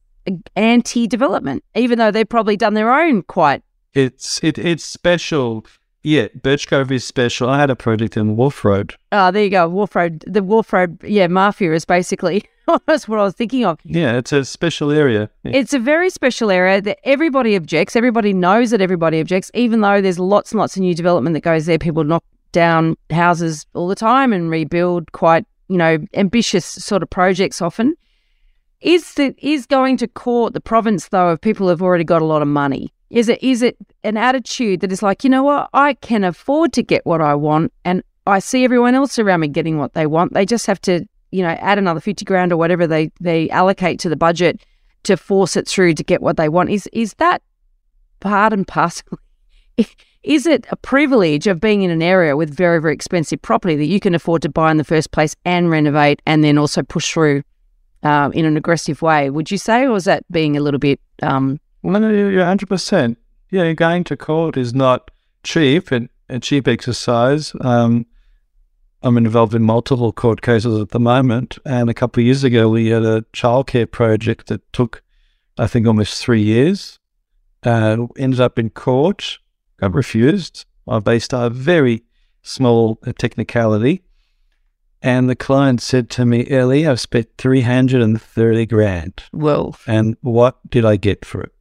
anti-development, even though they've probably done their own quite.
It's it, it's special. Yeah, Birchgrove is special. I had a project in Wharf Road.
Oh, there you go. Wharf Road. The Wharf Road, yeah, mafia is basically that's what I was thinking of.
Yeah, it's a special area. Yeah.
It's a very special area that everybody objects. Everybody knows that everybody objects, even though there's lots and lots of new development that goes there. People knock down houses all the time and rebuild quite, you know, ambitious sort of projects often. Is the is going to court the province though of people who've already got a lot of money? Is it is it an attitude that is like, you know what, I can afford to get what I want and I see everyone else around me getting what they want. They just have to, you know, add another fifty grand or whatever they, they allocate to the budget to force it through to get what they want. Is is that part and parcel? Is it a privilege of being in an area with very, very expensive property that you can afford to buy in the first place and renovate and then also push through um, in an aggressive way. Would you say, or was that being a little bit? Um,
well, no, you're hundred percent. Yeah, going to court is not cheap and a cheap exercise. Um, I'm involved in multiple court cases at the moment, and a couple of years ago we had a childcare project that took, I think, almost three years. Uh, ended up in court, got refused uh, based on a very small technicality. And the client said to me, Eli, I've spent 330 grand.
well,
And what did I get for it?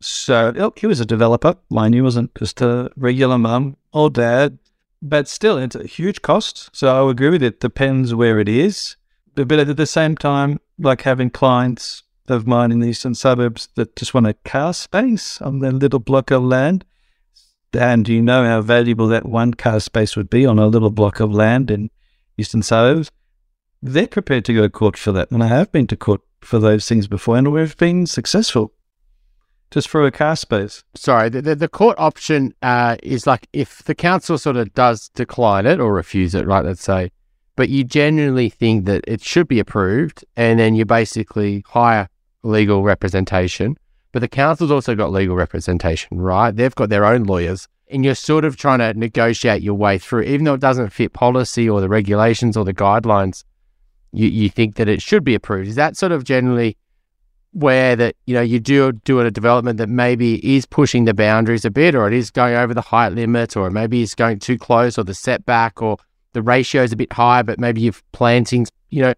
So oh, he was a developer. Mine, he wasn't just a regular mum or dad. But still, it's a huge cost. So I agree with it. Depends where it is. But, but at the same time, like having clients of mine in the eastern suburbs that just want a car space on their little block of land. And do you know how valuable that one car space would be on a little block of land in eastern suburbs? They're prepared to go to court for that. And I have been to court for those things before, and we've been successful just for a car space.
Sorry, the, the, the court option uh, is like if the council sort of does decline it or refuse it, right? Let's say, but you genuinely think that it should be approved, and then you basically hire legal representation. But the council's also got legal representation, right? They've got their own lawyers, and you're sort of trying to negotiate your way through, even though it doesn't fit policy or the regulations or the guidelines. You you think that it should be approved? Is that sort of generally where that you know you do do a development that maybe is pushing the boundaries a bit, or it is going over the height limit, or maybe it's going too close, or the setback, or the ratio is a bit high, but maybe you've plantings. You know,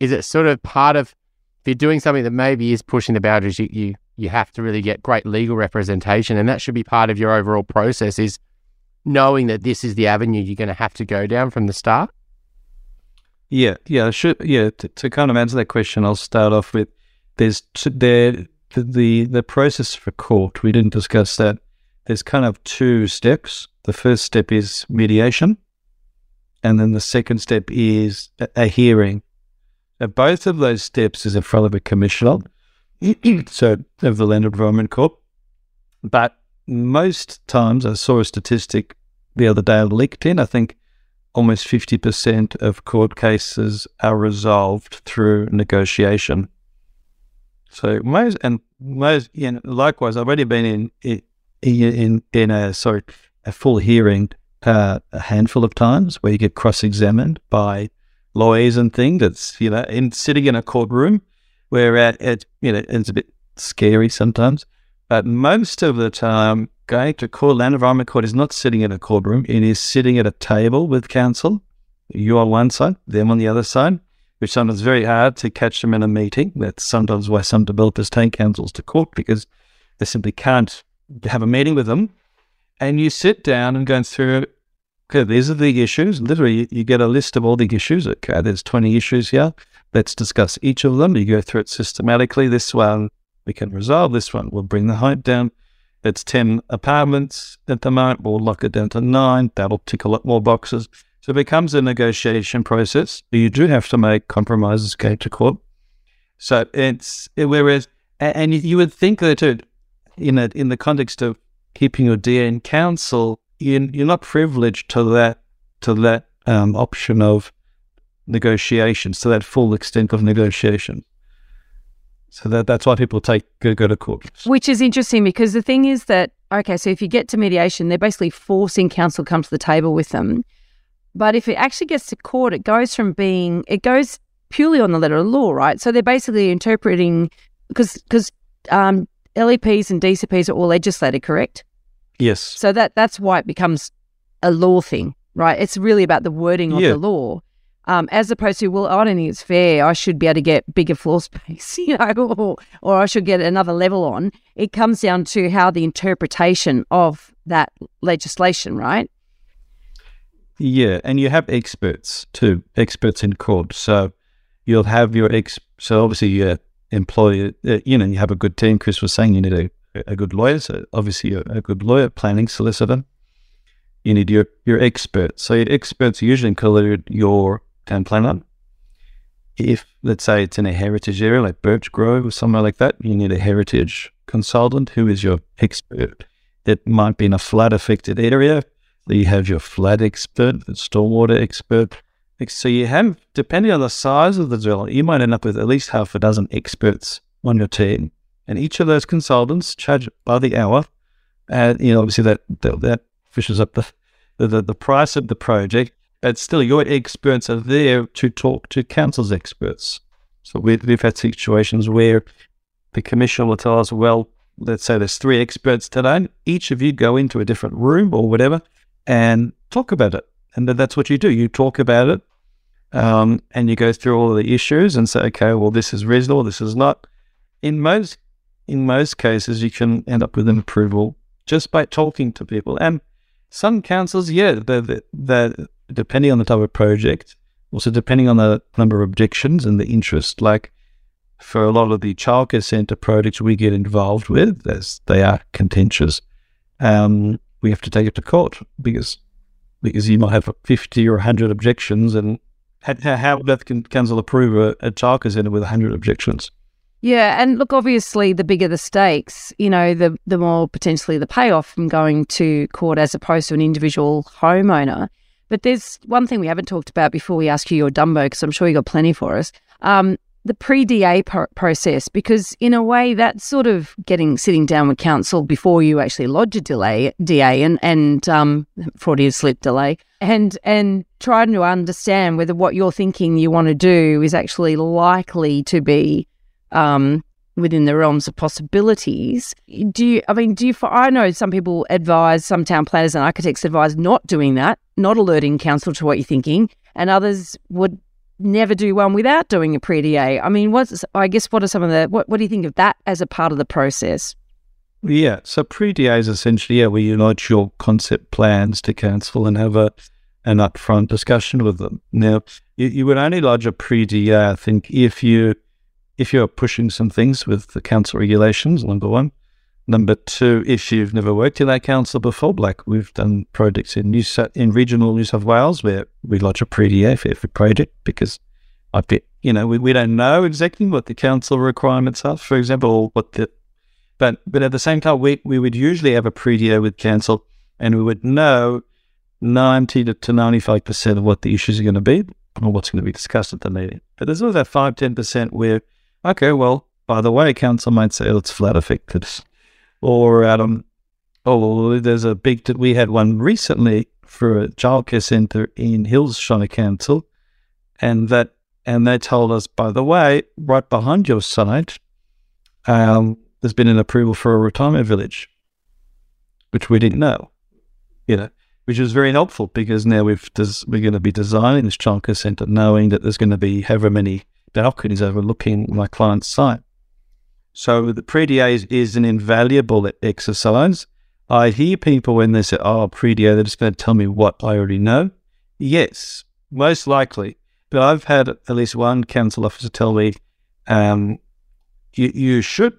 is it sort of part of if you're doing something that maybe is pushing the boundaries, you you you have to really get great legal representation, and that should be part of your overall process. Is knowing that this is the avenue you're going to have to go down from the start.
Yeah, yeah, should yeah. To, to kind of answer that question, I'll start off with there's there the, the the process for court. We didn't discuss that. There's kind of two steps. The first step is mediation, and then the second step is a, a hearing. Now, both of those steps is in front of a commissioner, so of the Land Environment Court. But most times, I saw a statistic the other day on LinkedIn. I think almost 50% of court cases are resolved through negotiation. So most and most, you know, likewise, I've already been in in in, a sorry a full hearing uh, a handful of times where you get cross-examined by lawyers and things. It's you know in sitting in a courtroom where at it you know it's a bit scary sometimes, but most of the time going to court, land environment court is not sitting in a courtroom. It is sitting at a table with council. You on one side, them on the other side, which sometimes very hard to catch them in a meeting. That's sometimes why some developers take councils to court because they simply can't have a meeting with them. And you sit down and go through, okay, these are the issues. Literally, you, you get a list of all the issues. Okay, there's 20 issues here. Let's discuss each of them. You go through it systematically. This one we can resolve. This one we'll bring the height down. It's 10 apartments at the moment. We'll lock it down to nine. That'll tick a lot more boxes. So it becomes a negotiation process. You do have to make compromises, go to court. So it's whereas, and you would think that too, in a, in the context of keeping your DA in council, you're not privileged to that to that um, option of negotiations, to that full extent of negotiation. So that that's why people take go, go to court.
Which is interesting because the thing is that okay, so if you get to mediation, they're basically forcing council to come to the table with them. But if it actually gets to court, it goes from being it goes purely on the letter of law, right? So they're basically interpreting because because um, LEPs and DCPs are all legislated, correct?
Yes.
So that that's why it becomes a law thing, right? It's really about the wording of
Yeah.
the law. Um, as opposed to, well, I don't think it's fair. I should be able to get bigger floor space, you know, or, or I should get another level on. It comes down to how the interpretation of that legislation, right?
Yeah, and you have experts too, experts in court. So you'll have your ex. So obviously, your employer, uh, you know, you have a good team. Chris was saying you need a, a good lawyer. So obviously, a, a good lawyer, planning solicitor. You need your your experts. So your experts usually include your town planner. If let's say it's in a heritage area like Birchgrove or somewhere like that, you need a heritage consultant who is your expert. It might be in a flood affected area. You have your flood expert, the stormwater expert, So you have, depending on the size of the development, you might end up with at least half a dozen experts on your team, and each of those consultants charge by the hour. And you know, obviously that that, that fishes up the, the the price of the project, but still, your experts are there to talk to council's experts. So we've, we've had situations where the commission will tell us, well, let's say there's three experts today. Each of you go into a different room or whatever and talk about it. And that's what you do. You talk about it um, and you go through all the issues and say, okay, well, this is reasonable, this is not. In most in most cases, you can end up with an approval just by talking to people. And some councils, yeah, they they depending on the type of project, also depending on the number of objections and the interest. Like for a lot of the childcare centre projects we get involved with, as they are contentious, um, we have to take it to court because because you might have 50 or 100 objections and how, how can council approve a, a childcare centre with 100 objections?
Yeah, and look, obviously, the bigger the stakes, you know, the the more potentially the payoff from going to court as opposed to an individual homeowner. But there's one thing we haven't talked about before we ask you your Dumbo, because I'm sure you got plenty for us. Um, the pre-DA pro- process, because in a way that's sort of getting sitting down with council before you actually lodge a delay DA and and um, Freudian slip delay and and trying to understand whether what you're thinking you want to do is actually likely to be um, within the realms of possibilities. Do you, I mean, do you, I know some people advise, some town planners and architects advise not doing that, not alerting council to what you're thinking, and others would never do one without doing a pre-DA. I mean, what's, I guess, what are some of the, what, what do you think of that as a part of the process?
Yeah, so pre-DA is essentially, yeah, where you lodge your concept plans to council and have a, an upfront discussion with them. Now, you, you would only lodge a pre-DA, I think, if you if you're pushing some things with the council regulations, number one. Number two, if you've never worked in that council before, like we've done projects in New South, in regional New South Wales where we lodge a pre-DA for every project because I bet, you know, we, we don't know exactly what the council requirements are, for example, what the, but, but at the same time, we, we would usually have a pre-DA with council and we would know 90 to 95% of what the issues are going to be or what's going to be discussed at the meeting. But there's always that 5 10% where okay, well, by the way, council might say it's flood affected. Or, um, oh, there's a big, we had one recently for a childcare centre in Hills Hillshire Council. And that, and they told us, by the way, right behind your site, um, there's been an approval for a retirement village, which we didn't know, you know, which is very helpful because now we've des- we're going to be designing this childcare centre knowing that there's going to be however many balconies overlooking my client's site. So the pre-DA is, is an invaluable exercise. I hear people when they say, oh, pre-DA, they're just going to tell me what I already know. Yes, most likely. But I've had at least one council officer tell me, um, you, you should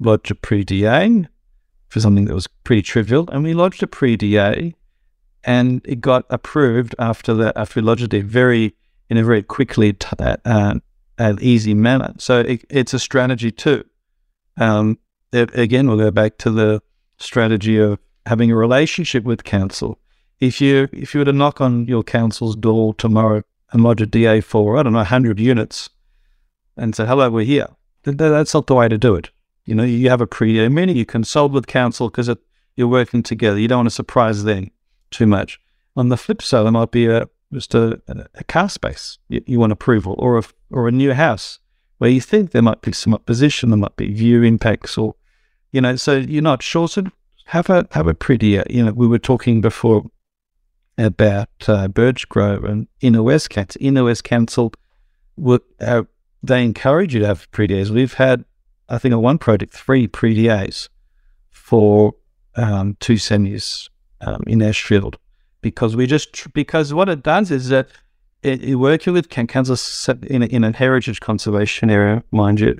lodge a pre-DA for something that was pretty trivial. And we lodged a pre-DA and it got approved after that, after we lodged it very, in a very quickly t- uh, an easy manner. So it, it's a strategy too. Um, it, again, we'll go back to the strategy of having a relationship with council. If you if you were to knock on your council's door tomorrow and lodge a DA for I don't know hundred units, and say hello, we're here, that's not the way to do it. You know, you have a pre meeting, you consult with council because you're working together. You don't want to surprise them too much. On the flip side, there might be a just a, a car space you, you, want approval or a, or a new house where you think there might be some opposition, there might be view impacts or, you know, so you're not sure. So have a, have a pre-DA, you know, we were talking before about uh, Birchgrove and Inner West Council. Inner West Council, uh, they encourage you to have pre-DAs. We've had, I think, on one project, three pre-DAs for um, two semis um, in Ashfield because we just because what it does is that working with Kansas in a, in a heritage conservation area, mind you.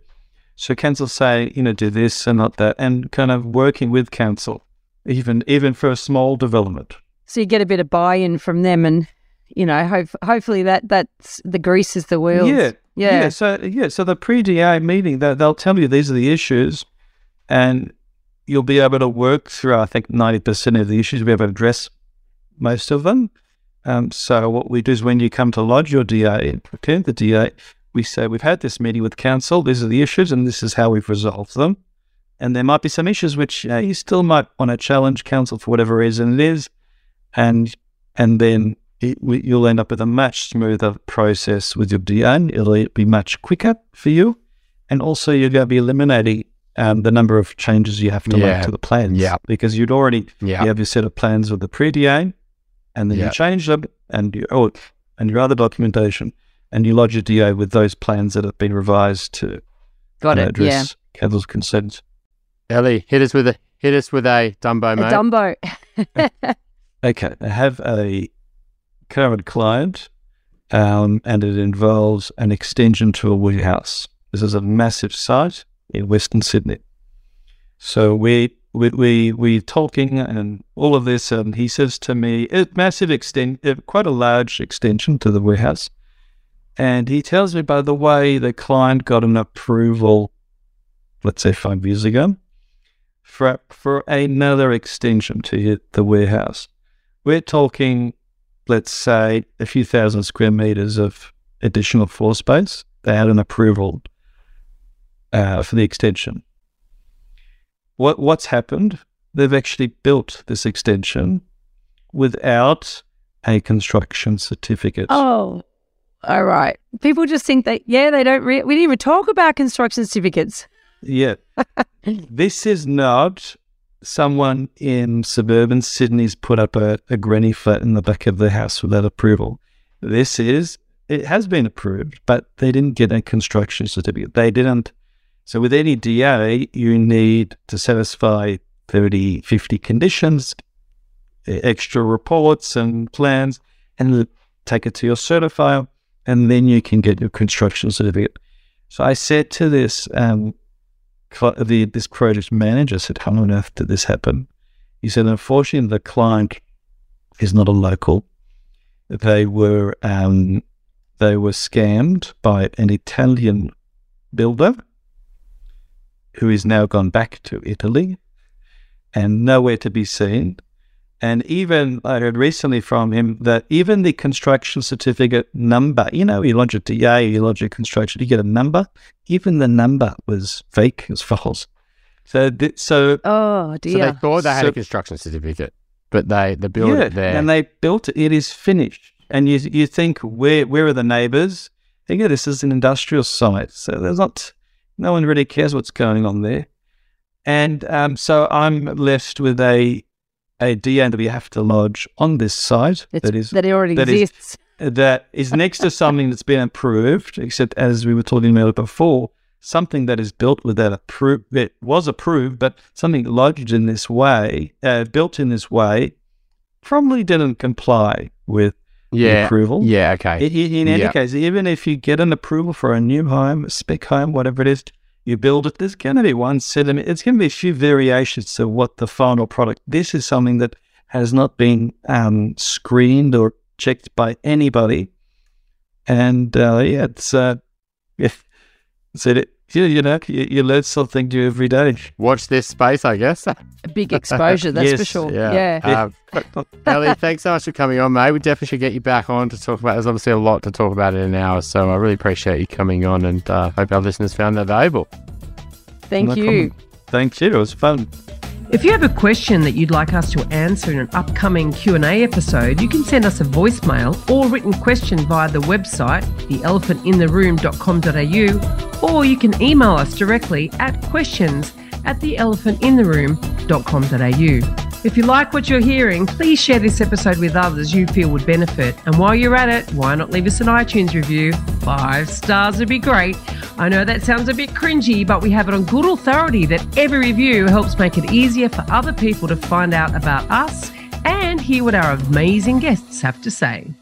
So council say, you know, do this and not that, and kind of working with council, even even for a small development.
So you get a bit of buy-in from them, and you know, hope, hopefully that that's the grease is the wheels.
Yeah, yeah. yeah so yeah, so the pre-DA meeting, they, they'll tell you these are the issues, and you'll be able to work through. I think ninety percent of the issues, you'll be able to address most of them. Um, so what we do is when you come to lodge your DA and prepare the DA, we say we've had this meeting with council. These are the issues, and this is how we've resolved them. And there might be some issues which uh, you still might want to challenge council for whatever reason it is, and and then it, we, you'll end up with a much smoother process with your DA. It'll be much quicker for you, and also you're going to be eliminating um, the number of changes you have to
Yeah.
make to the plans.
Yeah.
because you'd already
Yeah.
you have your set of plans with the pre-DA, and then
Yeah.
you change them and you oh, and your other documentation, and you lodge a DA with those plans that have been revised to
Got it. Yeah.
address council's concerns.
Eli, hit us with a hit us with a Dumbo,
A
mate.
Dumbo.
Okay, I have a current client, um, and it involves an extension to a warehouse. This is a massive site in Western Sydney. So we we we we talking and all of this, and he says to me, "A massive extent, quite a large extension to the warehouse." And he tells me, by the way, the client got an approval, let's say five years ago, for for another extension to the warehouse. We're talking, let's say, a few thousand square meters of additional floor space. They had an approval uh, for the extension. What what's happened? They've actually built this extension without a construction certificate.
Oh, all right. People just think that, yeah, they don't, re- we didn't even talk about construction certificates.
Yeah. this is not someone in suburban Sydney's put up a, a granny flat in the back of their house without approval. This is, it has been approved, but they didn't get a construction certificate. They didn't. So with any DA, you need to satisfy 30, 50 conditions, e- extra reports and plans, and take it to your certifier, and then you can get your construction certificate. So I said to this um, the this project manager said, "How on earth did this happen?" He said, "Unfortunately, the client is not a local. They were um, they were scammed by an Italian builder who is now gone back to Italy and nowhere to be seen." And even I heard recently from him that even the construction certificate number, you know, you lodge a DA, you lodge a construction, you get a number. Even the number was fake, it was false. So, th- so
Oh, dear.
So
dear.
they thought they had
So-
a construction certificate, but they the built
yeah,
it there.
and they built it. It is finished, and you you think where where are the neighbours? Think of this as an industrial site, so there's not no one really cares what's going on there, and um, so I'm left with a a DA that we have to lodge on this site
It's,
that is
that it already
that is-
exists.
that is next to something that's been approved, except as we were talking about before, something that is built with that approved, that was approved, but something lodged in this way, uh, built in this way, probably didn't comply with
yeah,
approval.
yeah, okay,
I- In any
Yeah.
case, even if you get an approval for a new home, a spec home, whatever it is, you build it, there's going to be one it's going to be a few variations to what the final product. This is something that has not been um, screened or checked by anybody. And uh, yeah, it's, uh, yeah, so it, you, you know, you, you learn something new every day.
watch this space, I guess.
A big exposure, that's for sure.
yeah.
Yeah.
Um, Eli, thanks so much for coming on, mate. We definitely should get you back on to talk about. There's obviously a lot to talk about in an hour, so I really appreciate you coming on, and uh, hope our listeners found that valuable.
Thank
No
you.
problem. Thank you. It was fun.
If you have a question that you'd like us to answer in an upcoming Q&A episode, you can send us a voicemail or written question via the website, theelephantintheroom.com.au, or you can email us directly at questions at theelephantintheroom.com.au. If you like what you're hearing, please share this episode with others you feel would benefit. And while you're at it, why not leave us an iTunes review? Five stars would be great. I know that sounds a bit cringy, but we have it on good authority that every review helps make it easier for other people to find out about us and hear what our amazing guests have to say.